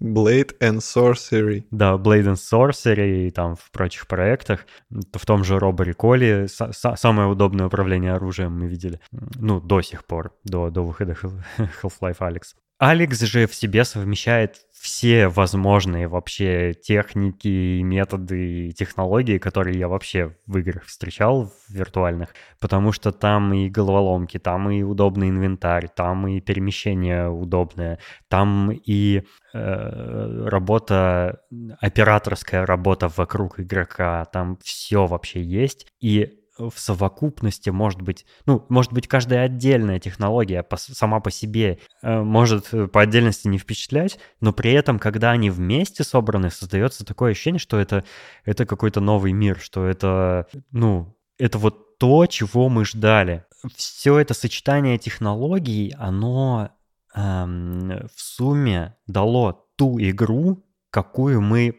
Blade and Sorcery. Да, Blade and Sorcery и там в прочих проектах. В том же Робо Реколе самое удобное управление оружием мы видели. Ну, до сих пор, до, до выхода Half-Life Alex. Алекс же в себе совмещает все возможные вообще техники, методы и технологии, которые я вообще в играх встречал, в виртуальных, потому что там и головоломки, там и удобный инвентарь, там и перемещение удобное, там и э, работа, операторская работа вокруг игрока, там все вообще есть. И в совокупности может быть, ну, может быть, каждая отдельная технология по, сама по себе э, может э, по отдельности не впечатлять, но при этом, когда они вместе собраны, создается такое ощущение, что это, это какой-то новый мир, что это, ну, это вот то, чего мы ждали. Все это сочетание технологий, оно эм, в сумме дало ту игру, какую мы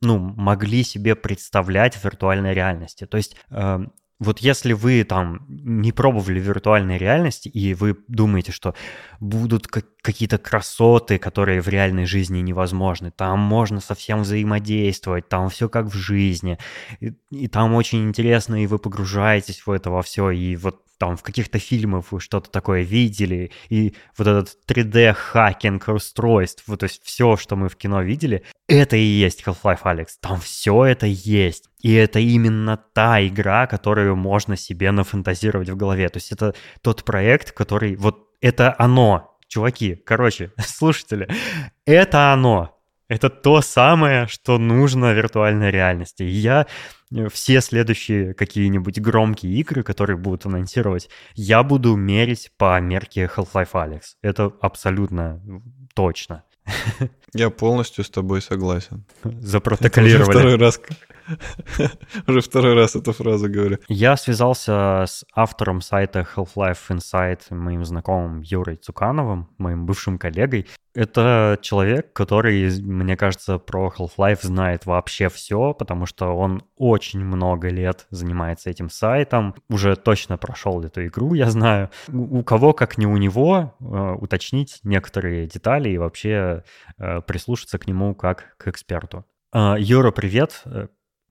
ну, могли себе представлять в виртуальной реальности. То есть э, Вот если вы там не пробовали виртуальной реальности, и вы думаете, что будут какие-то красоты, которые в реальной жизни невозможны, там можно совсем взаимодействовать, там все как в жизни, и, и там очень интересно, и вы погружаетесь в это во все, и вот там в каких-то фильмах вы что-то такое видели, и вот этот 3D-хакинг устройств, вот, то есть все, что мы в кино видели, это и есть Half-Life Alex. Там все это есть. И это именно та игра, которую можно себе нафантазировать в голове. То есть это тот проект, который... Вот это оно, чуваки. Короче, слушатели, это оно. Это то самое, что нужно виртуальной реальности. И я все следующие какие-нибудь громкие игры, которые будут анонсировать, я буду мерить по мерке Half-Life Alex. Это абсолютно точно. Я полностью с тобой согласен. Запротоколировали. Второй раз, уже второй раз эту фразу говорю. Я связался с автором сайта Half-Life Insight, моим знакомым Юрой Цукановым, моим бывшим коллегой. Это человек, который, мне кажется, про Half-Life знает вообще все, потому что он очень много лет занимается этим сайтом, уже точно прошел эту игру, я знаю. У кого, как не у него, э, уточнить некоторые детали и вообще э, прислушаться к нему как к эксперту. А, Юра, привет.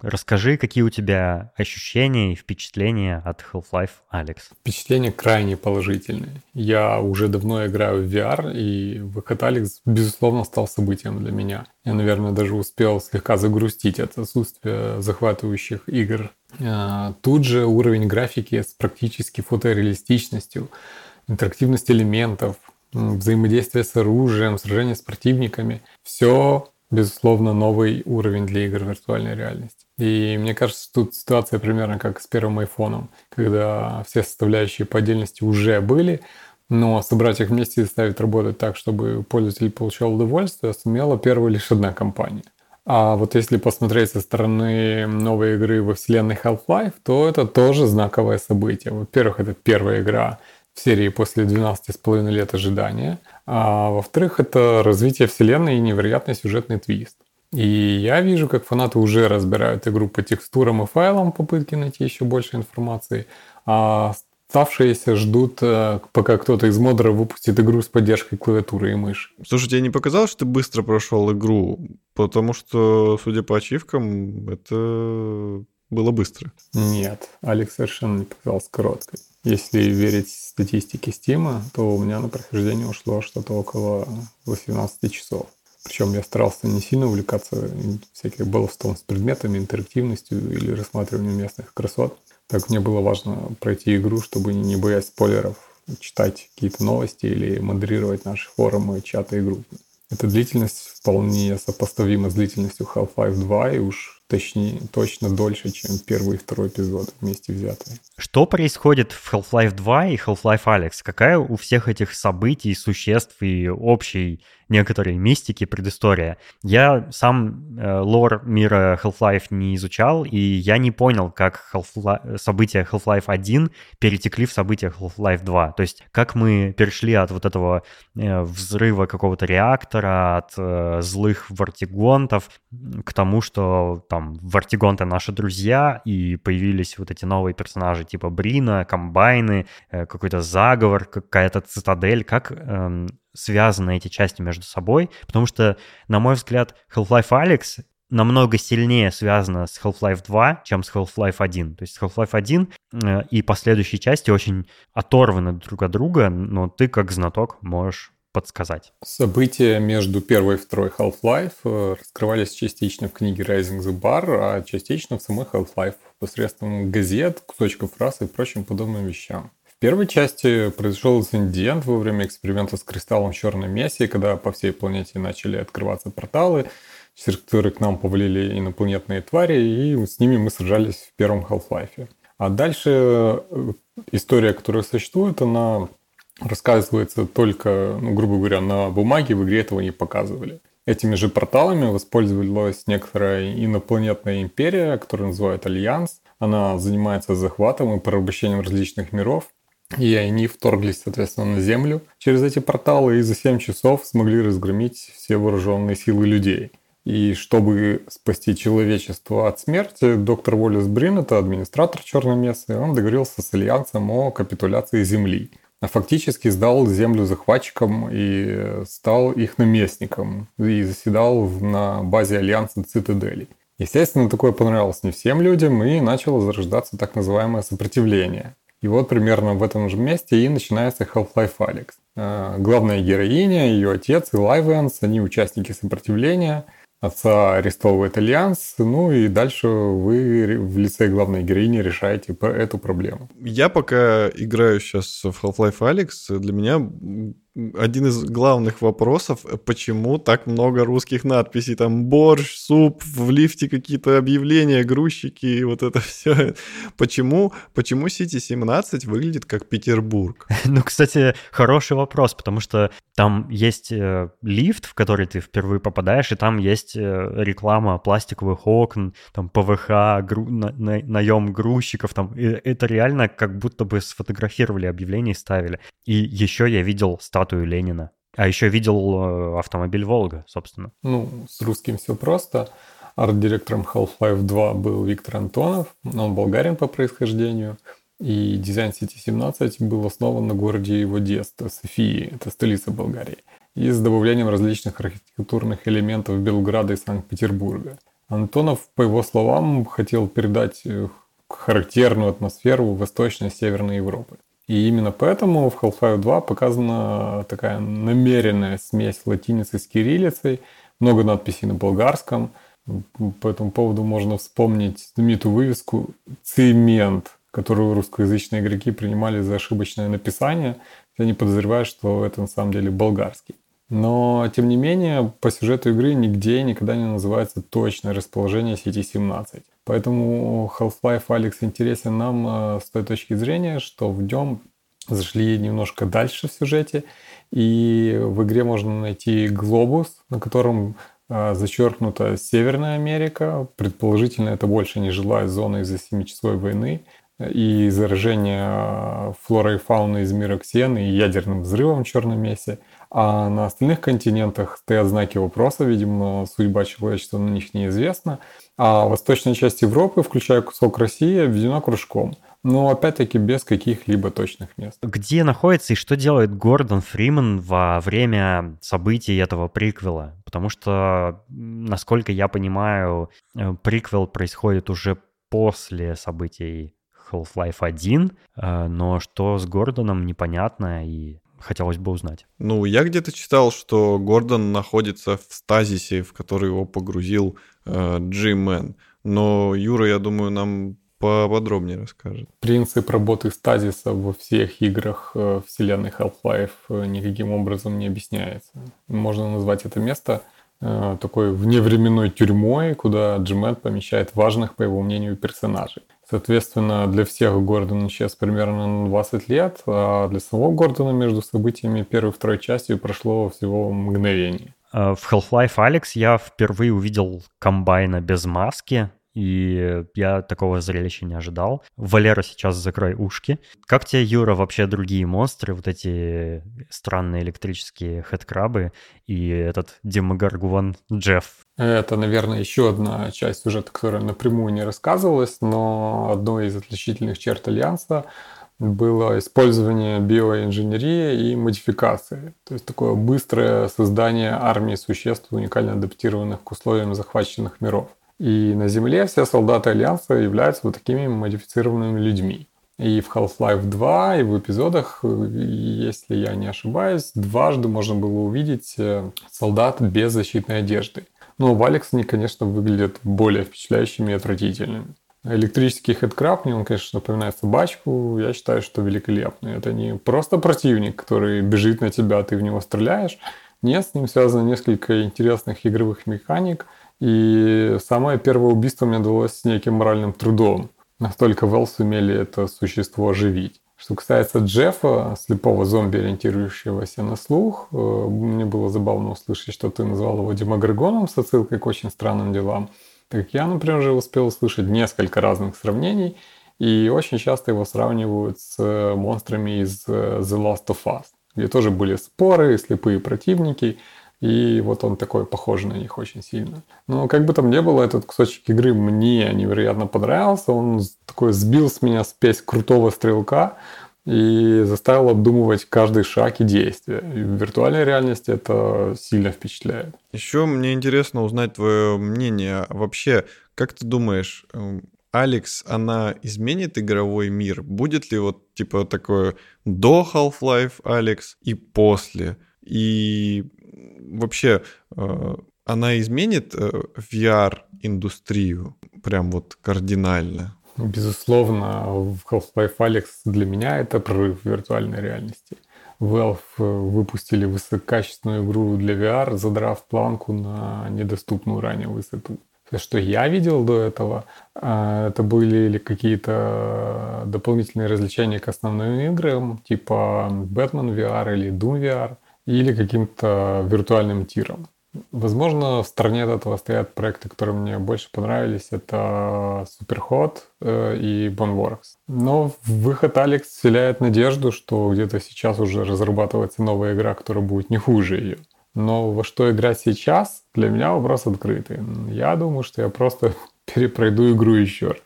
Расскажи, какие у тебя ощущения и впечатления от Half-Life Alex? Впечатления крайне положительные. Я уже давно играю в VR, и выход Alex, безусловно, стал событием для меня. Я, наверное, даже успел слегка загрустить от отсутствия захватывающих игр. А, тут же уровень графики с практически фотореалистичностью, интерактивность элементов, взаимодействие с оружием, сражение с противниками. Все безусловно, новый уровень для игр виртуальной реальности. И мне кажется, тут ситуация примерно как с первым айфоном, когда все составляющие по отдельности уже были, но собрать их вместе и заставить работать так, чтобы пользователь получал удовольствие, сумела первая лишь одна компания. А вот если посмотреть со стороны новой игры во вселенной Half-Life, то это тоже знаковое событие. Во-первых, это первая игра в серии после 12,5 лет ожидания. А во-вторых, это развитие вселенной и невероятный сюжетный твист. И я вижу, как фанаты уже разбирают игру по текстурам и файлам, попытки найти еще больше информации, а оставшиеся ждут, э, пока кто-то из модеров выпустит игру с поддержкой клавиатуры и мыши. Слушай, тебе не показалось, что ты быстро прошел игру? Потому что, судя по ачивкам, это было быстро. Нет, Алекс совершенно не показалось короткой. Если верить статистике Steam, то у меня на прохождение ушло что-то около 18 часов. Причем я старался не сильно увлекаться всяким баловством с предметами, интерактивностью или рассматриванием местных красот. Так мне было важно пройти игру, чтобы не боясь спойлеров, читать какие-то новости или модерировать наши форумы, чаты и группы. Эта длительность вполне сопоставима с длительностью Half-Life 2 и уж точнее, точно дольше, чем первый и второй эпизод вместе взятые. Что происходит в Half-Life 2 и Half-Life Alex? Какая у всех этих событий, существ и общей некоторой мистики предыстория? Я сам э, лор мира Half-Life не изучал, и я не понял, как Half события Half-Life 1 перетекли в события Half-Life 2. То есть как мы перешли от вот этого э, взрыва какого-то реактора, от э, злых вартигонтов к тому, что там Вартигонты наши друзья, и появились вот эти новые персонажи типа Брина, комбайны, э, какой-то заговор, какая-то цитадель, как эм, связаны эти части между собой, потому что, на мой взгляд, Half-Life Alyx намного сильнее связано с Half-Life 2, чем с Half-Life 1. То есть Half-Life 1 э, и последующие части очень оторваны друг от друга, но ты как знаток можешь подсказать? События между первой и второй Half-Life э, раскрывались частично в книге Rising the Bar, а частично в самой Half-Life посредством газет, кусочков фраз и прочим подобным вещам. Первой части произошел инцидент во время эксперимента с кристаллом черной месси, когда по всей планете начали открываться порталы, через которые к нам повалили инопланетные твари, и с ними мы сражались в первом Half-Life. А дальше э, история, которая существует, она рассказывается только, ну, грубо говоря, на бумаге, в игре этого не показывали. Этими же порталами воспользовалась некоторая инопланетная империя, которую называют Альянс. Она занимается захватом и порабощением различных миров. И они вторглись, соответственно, на Землю через эти порталы и за 7 часов смогли разгромить все вооруженные силы людей. И чтобы спасти человечество от смерти, доктор Уоллес Брин, это администратор Черной Мессы, он договорился с Альянсом о капитуляции Земли. А фактически сдал землю захватчикам и стал их наместником. И заседал на базе Альянса Цитадели. Естественно, такое понравилось не всем людям, и начало зарождаться так называемое сопротивление. И вот примерно в этом же месте и начинается Half-Life. Э, главная героиня, ее отец Илай Вэнс, они участники сопротивления – отца арестовывает Альянс, ну и дальше вы в лице главной героини решаете эту проблему. Я пока играю сейчас в Half-Life Alyx, для меня один из главных вопросов, почему так много русских надписей, там борщ, суп, в лифте какие-то объявления, грузчики, вот это все. Почему, почему City 17 выглядит как Петербург? Ну, кстати, хороший вопрос, потому что там есть э, лифт, в который ты впервые попадаешь, и там есть э, реклама пластиковых окон, там ПВХ, гру... на... на... наем грузчиков, там и это реально как будто бы сфотографировали объявление и ставили. И еще я видел статус статую Ленина. А еще видел э, автомобиль «Волга», собственно. Ну, с русским все просто. Арт-директором Half-Life 2 был Виктор Антонов. Он болгарин по происхождению. И дизайн City 17 был основан на городе его детства, Софии. Это столица Болгарии. И с добавлением различных архитектурных элементов Белграда и Санкт-Петербурга. Антонов, по его словам, хотел передать э, характерную атмосферу Восточной и Северной Европы. И именно поэтому в Half-Life 2 показана такая намеренная смесь латиницы с кириллицей, много надписей на болгарском. По этому поводу можно вспомнить знаменитую вывеску «Цемент», которую русскоязычные игроки принимали за ошибочное написание, они подозревают, что это на самом деле болгарский. Но, тем не менее, по сюжету игры нигде никогда не называется точное расположение сети 17. Поэтому Half-Life Алекс интересен нам э, с той точки зрения, что в нем зашли немножко дальше в сюжете, и в игре можно найти глобус, на котором э, зачеркнута Северная Америка. Предположительно, это больше не жилая зона из-за Семичасовой войны и заражения э, флорой и фауны из мира Ксен и ядерным взрывом в Черном месте – а на остальных континентах стоят знаки вопроса, видимо, судьба человечества на них неизвестна. А восточная часть Европы, включая кусок России, обведена кружком. Но опять-таки без каких-либо точных мест. Где находится и что делает Гордон Фриман во время событий этого приквела? Потому что, насколько я понимаю, э, приквел происходит уже после событий Half-Life 1, э, но что с Гордоном непонятно, и хотелось бы узнать. Ну, я где-то читал, что Гордон находится в стазисе, в который его погрузил э, G-Man. Но Юра, я думаю, нам поподробнее расскажет. Принцип работы стазиса во всех играх э, вселенной Half-Life э, никаким образом не объясняется. Можно назвать это место э, такой вневременной тюрьмой, куда Джимет помещает важных, по его мнению, персонажей. Соответственно, для всех Гордон исчез примерно на 20 лет, а для самого Гордона между событиями первой и второй частью прошло всего мгновение. Э, в Half-Life Alyx я впервые увидел комбайна без маски, и я такого зрелища не ожидал. Валера, сейчас закрой ушки. Как тебе, Юра, вообще другие монстры, вот эти странные электрические хедкрабы и этот демогаргуан Джефф? Это, наверное, еще одна часть сюжета, которая напрямую не рассказывалась, но одной из отличительных черт Альянса было использование биоинженерии и модификации. То есть такое быстрое создание армии существ, уникально адаптированных к условиям захваченных миров. И на Земле все солдаты Альянса являются вот такими модифицированными людьми. И в Half-Life 2, и в эпизодах, если я не ошибаюсь, дважды можно было увидеть э, солдат без защитной одежды. Но в Алекс они, конечно, выглядят более впечатляющими и отвратительными. Электрический хедкраб, он, конечно, напоминает собачку. Я считаю, что великолепный. Это не просто противник, который бежит на тебя, а ты в него стреляешь. Нет, с ним связано несколько интересных игровых механик – и самое первое убийство мне далось с неким моральным трудом. Настолько Вэл сумели это существо оживить. Что касается Джеффа, слепого зомби, ориентирующегося на слух, э, мне было забавно услышать, что ты назвал его демогоргоном с отсылкой к очень странным делам. Так как я, например, уже успел услышать несколько разных сравнений, и очень часто его сравнивают с монстрами из э, The Last of Us, где тоже были споры, слепые противники – и вот он такой похож на них очень сильно. Но как бы там ни было, этот кусочек игры мне невероятно понравился. Он такой сбил с меня спесь крутого стрелка и заставил обдумывать каждый шаг и действие. И в виртуальной реальности это сильно впечатляет. Еще мне интересно узнать твое мнение. Вообще, как ты думаешь, эм, Алекс, она изменит игровой мир? Будет ли вот типа такое до Half-Life Алекс и после? И вообще э, она изменит э, VR-индустрию прям вот кардинально? Безусловно, в Half-Life Alyx для меня это прорыв виртуальной реальности. Valve э, выпустили высококачественную игру для VR, задрав планку на недоступную ранее высоту. Все, что я видел до этого, это были какие-то дополнительные развлечения к основным играм, типа Batman VR или Doom VR – или каким-то виртуальным тиром. Возможно, в стороне от этого стоят проекты, которые мне больше понравились. Это Superhot э, и Boneworks. Но выход Алекс вселяет надежду, что где-то сейчас уже разрабатывается новая игра, которая будет не хуже ее. Но во что играть сейчас, для меня вопрос открытый. Я думаю, что я просто перепройду игру еще раз.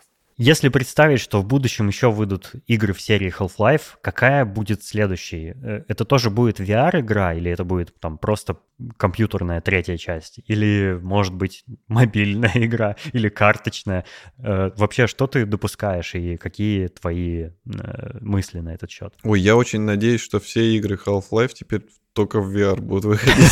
Если представить, что в будущем еще выйдут игры в серии Half-Life, какая будет следующая? Э, это тоже будет VR-игра или это будет там просто компьютерная третья часть? Или, может быть, мобильная игра или карточная? Э, вообще, что ты допускаешь и какие твои э, мысли на этот счет? Ой, я очень надеюсь, что все игры Half-Life теперь только в VR будут выходить.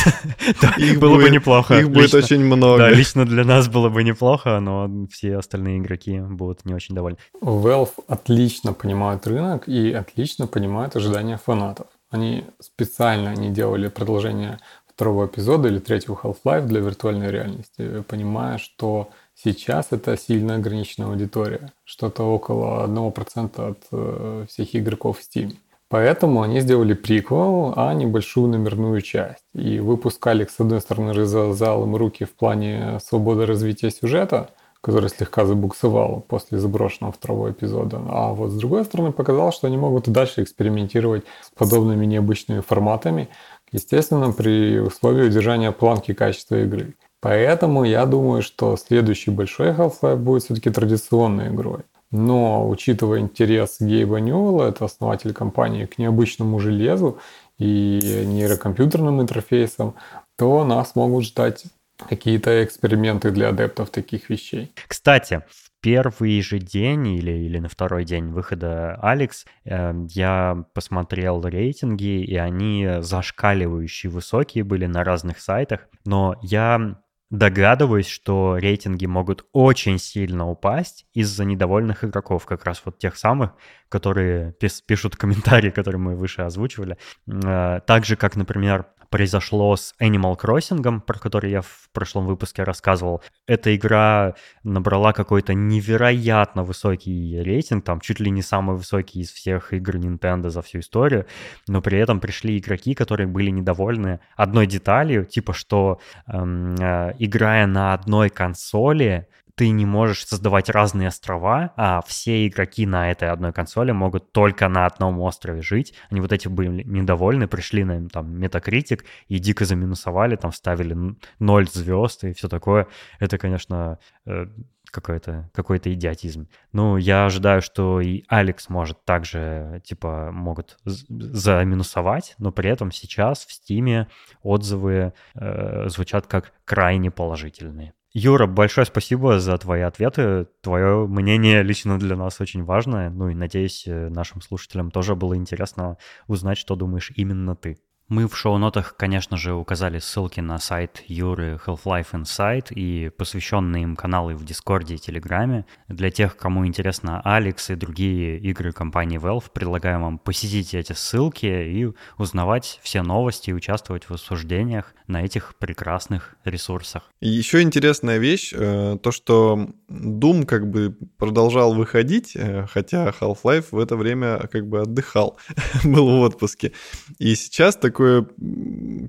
Их было бы неплохо. Их будет очень много. Да, лично для нас было бы неплохо, но все остальные игроки будут не очень довольны. Valve отлично понимают рынок и отлично понимают ожидания фанатов. Они специально не делали продолжение второго эпизода или третьего Half-Life для виртуальной реальности, понимая, что сейчас это сильно ограниченная аудитория. Что-то около 1% от э, всех игроков в Steam. Поэтому они сделали приквел, а не большую номерную часть. И выпускали, с одной стороны, развязал им руки в плане свободы развития сюжета, который слегка забуксовал после заброшенного второго эпизода. А вот с другой стороны показал, что они могут и дальше экспериментировать с подобными необычными форматами, естественно, при условии удержания планки качества игры. Поэтому я думаю, что следующий большой Half-Life будет все-таки традиционной игрой. Но учитывая интерес Гейба Ньюэлла, это основатель компании, к необычному железу и нейрокомпьютерным интерфейсам, то нас могут ждать какие-то эксперименты для адептов таких вещей. Кстати, в первый же день или, или на второй день выхода Алекс э, я посмотрел рейтинги, и они зашкаливающие высокие были на разных сайтах, но я Догадываюсь, что рейтинги могут очень сильно упасть из-за недовольных игроков, как раз вот тех самых, которые пишут комментарии, которые мы выше озвучивали. Э, так же, как, например, произошло с Animal Crossing, про который я в прошлом выпуске рассказывал. Эта игра набрала какой-то невероятно высокий рейтинг, там чуть ли не самый высокий из всех игр Nintendo за всю историю, но при этом пришли игроки, которые были недовольны одной деталью, типа что эм, э, играя на одной консоли, ты не можешь создавать разные острова, а все игроки на этой одной консоли могут только на одном острове жить. Они вот эти были недовольны, пришли на там Metacritic и дико заминусовали, там ставили 0 звезд и все такое. Это, конечно, э, какой-то какой идиотизм. Ну, я ожидаю, что и Алекс может также, типа, могут заминусовать, но при этом сейчас в Стиме отзывы э, звучат как крайне положительные. Юра, большое спасибо за твои ответы. Твое мнение лично для нас очень важно. Ну и надеюсь, э, нашим слушателям тоже было интересно узнать, что думаешь именно ты. Мы в шоу-нотах, конечно же, указали ссылки на сайт Юры Half-Life Insight и посвященные им каналы в Дискорде и Телеграме. Для тех, кому интересно Алекс и другие игры компании Valve, предлагаем вам посетить эти ссылки и узнавать все новости и участвовать в обсуждениях на этих прекрасных ресурсах. Еще интересная вещь, э, то, что Doom как бы продолжал выходить, э, хотя Half-Life в это время как бы отдыхал, был в отпуске. И сейчас так такое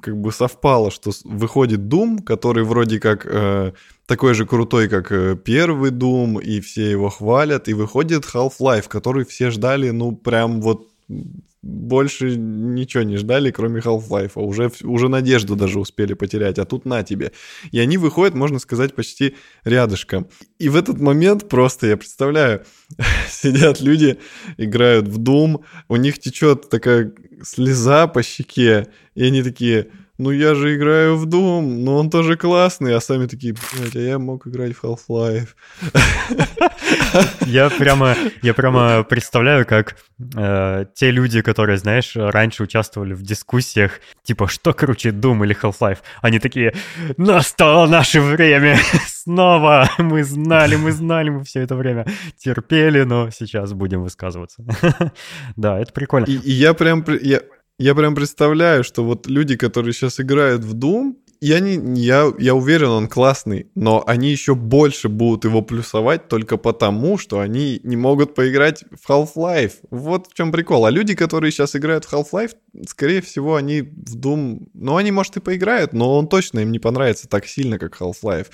как бы совпало, что выходит Doom, который вроде как э, такой же крутой, как э, первый Doom, и все его хвалят, и выходит Half-Life, который все ждали, ну, прям вот больше ничего не ждали, кроме Half-Life. А уже, уже надежду даже успели потерять, а тут на тебе. И они выходят, можно сказать, почти рядышком. И в этот момент просто, я представляю, сидят люди, играют в Doom, у них течет такая слеза по щеке, и они такие, ну я же играю в Doom, но он тоже классный, а сами такие, блядь, а я мог играть в Half-Life. Я прямо, я прямо представляю, как э, те люди, которые, знаешь, раньше участвовали в дискуссиях, типа, что круче, Doom или Half-Life, они такие, настало наше время, снова, мы знали, мы знали, мы все это время терпели, но сейчас будем высказываться. Да, это прикольно. И, и я прям, я, я прям представляю, что вот люди, которые сейчас играют в Doom, я, не, я, я уверен, он классный, но они еще больше будут его плюсовать только потому, что они не могут поиграть в Half-Life. Вот в чем прикол. А люди, которые сейчас играют в Half-Life, скорее всего, они в Doom... Ну, они, может, и поиграют, но он точно им не понравится так сильно, как Half-Life.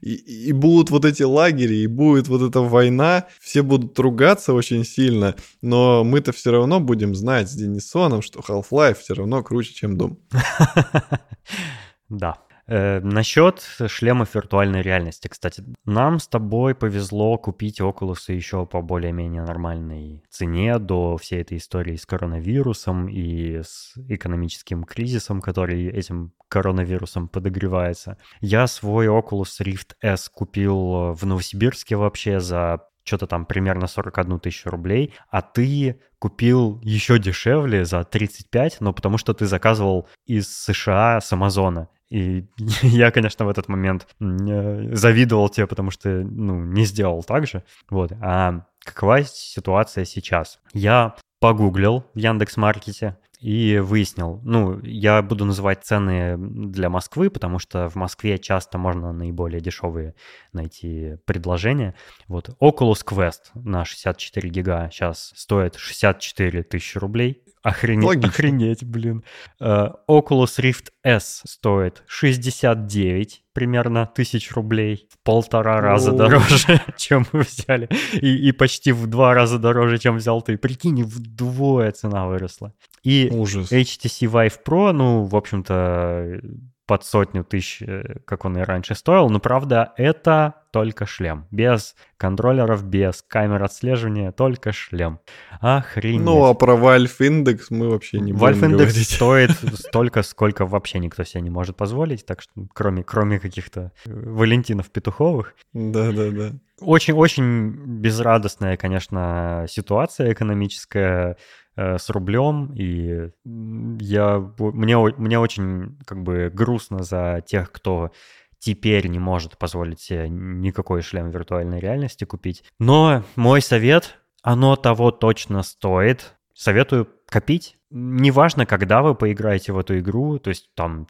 И, и будут вот эти лагеря, и будет вот эта война, все будут ругаться очень сильно, но мы-то все равно будем знать с Денисоном, что Half-Life все равно круче, чем Doom. Да. Э, насчет шлемов виртуальной реальности, кстати, нам с тобой повезло купить Oculus еще по более-менее нормальной цене до всей этой истории с коронавирусом и с экономическим кризисом, который этим коронавирусом подогревается. Я свой Oculus Rift S купил в Новосибирске вообще за что-то там примерно 41 тысячу рублей, а ты купил еще дешевле за 35, но потому что ты заказывал из США с Амазона. И я, конечно, в этот момент завидовал тебе, потому что, ну, не сделал так же. Вот. А какова ситуация сейчас? Я погуглил в Яндекс.Маркете и выяснил, ну, я буду называть цены для Москвы, потому что в Москве часто можно наиболее дешевые найти предложения. Вот Oculus Quest на 64 гига сейчас стоит 64 тысячи рублей. Охренеть, охренеть, блин. Uh, Oculus Rift S стоит 69 примерно тысяч рублей. В полтора раза дороже, чем мы взяли. И, и почти в два раза дороже, чем взял ты. Прикинь, вдвое цена выросла. И Ужас. HTC Vive Pro, ну, в общем-то, под сотню тысяч, э, как он и раньше стоил. Но правда, это только шлем. Без контроллеров, без камер отслеживания, только шлем. Охренеть. Ну, а про Valve Index мы вообще не Valve будем Index говорить. стоит столько, сколько вообще никто себе не может позволить, так что кроме, кроме каких-то э, Валентинов Петуховых. Да-да-да. Очень-очень безрадостная, конечно, ситуация экономическая с рублем, и я, мне, мне очень как бы грустно за тех, кто теперь не может позволить себе никакой шлем виртуальной реальности купить. Но мой совет, оно того точно стоит. Советую копить. Неважно, когда вы поиграете в эту игру, то есть там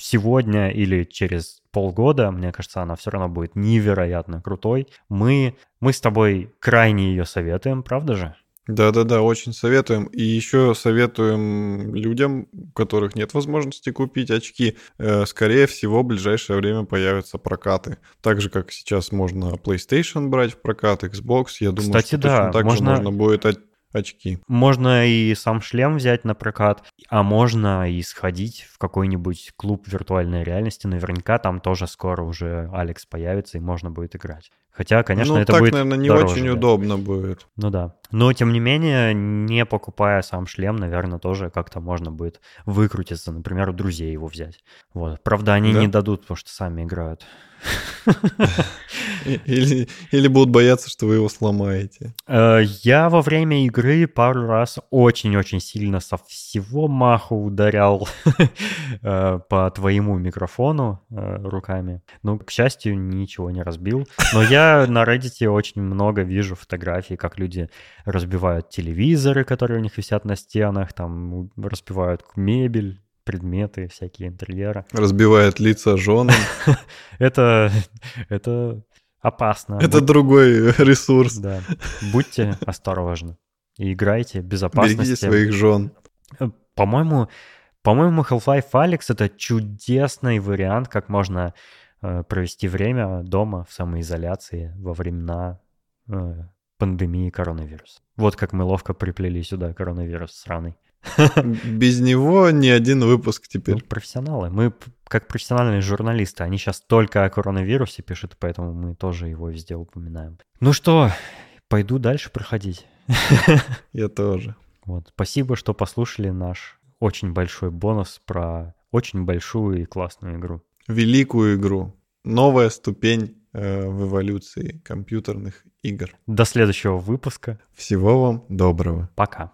сегодня или через полгода, мне кажется, она все равно будет невероятно крутой. Мы, мы с тобой крайне ее советуем, правда же? Да-да-да, очень советуем. И еще советуем людям, у которых нет возможности купить очки, э, скорее всего, в ближайшее время появятся прокаты. Так же, как сейчас можно PlayStation брать в прокат, Xbox. Я думаю, Кстати, что да, точно так можно... же можно будет очки. Можно и сам шлем взять на прокат, а можно и сходить в какой-нибудь клуб виртуальной реальности. Наверняка там тоже скоро уже Алекс появится, и можно будет играть. Хотя, конечно, ну, это так, будет наверное, не дороже, очень да. удобно будет. Ну да. Но, тем не менее, не покупая сам шлем, наверное, тоже как-то можно будет выкрутиться. Например, у друзей его взять. Вот. Правда, они Да? не дадут, потому что сами играют. Или, или будут бояться, что вы его сломаете. Э, Я во время игры пару раз очень-очень сильно со всего маху ударял э, по твоему микрофону э, руками. Ну, к счастью, ничего не разбил. Но я на Reddit очень много вижу фотографий, как люди разбивают телевизоры, которые у них висят на стенах, там разбивают мебель, предметы, всякие интерьеры. Разбивает лица женам. Это, это опасно. Это другой ресурс. Да. Будьте осторожны. И играйте в Берегите своих жен. По-моему, по-моему, Half-Life Alyx это чудесный вариант, как можно э, провести время дома в самоизоляции во времена э, пандемии коронавируса. Вот как мы ловко приплели сюда коронавирус сраный. Без него ни один выпуск Ну, теперь. профессионалы. Мы как профессиональные журналисты. Они сейчас только о коронавирусе пишут, поэтому мы тоже его везде упоминаем. Ну что, пойду дальше проходить. Я тоже. Вот. Спасибо, что послушали наш очень большой бонус про очень большую и классную игру. Великую игру. Новая ступень э, в эволюции компьютерных игр. До следующего выпуска. Всего вам доброго. Пока.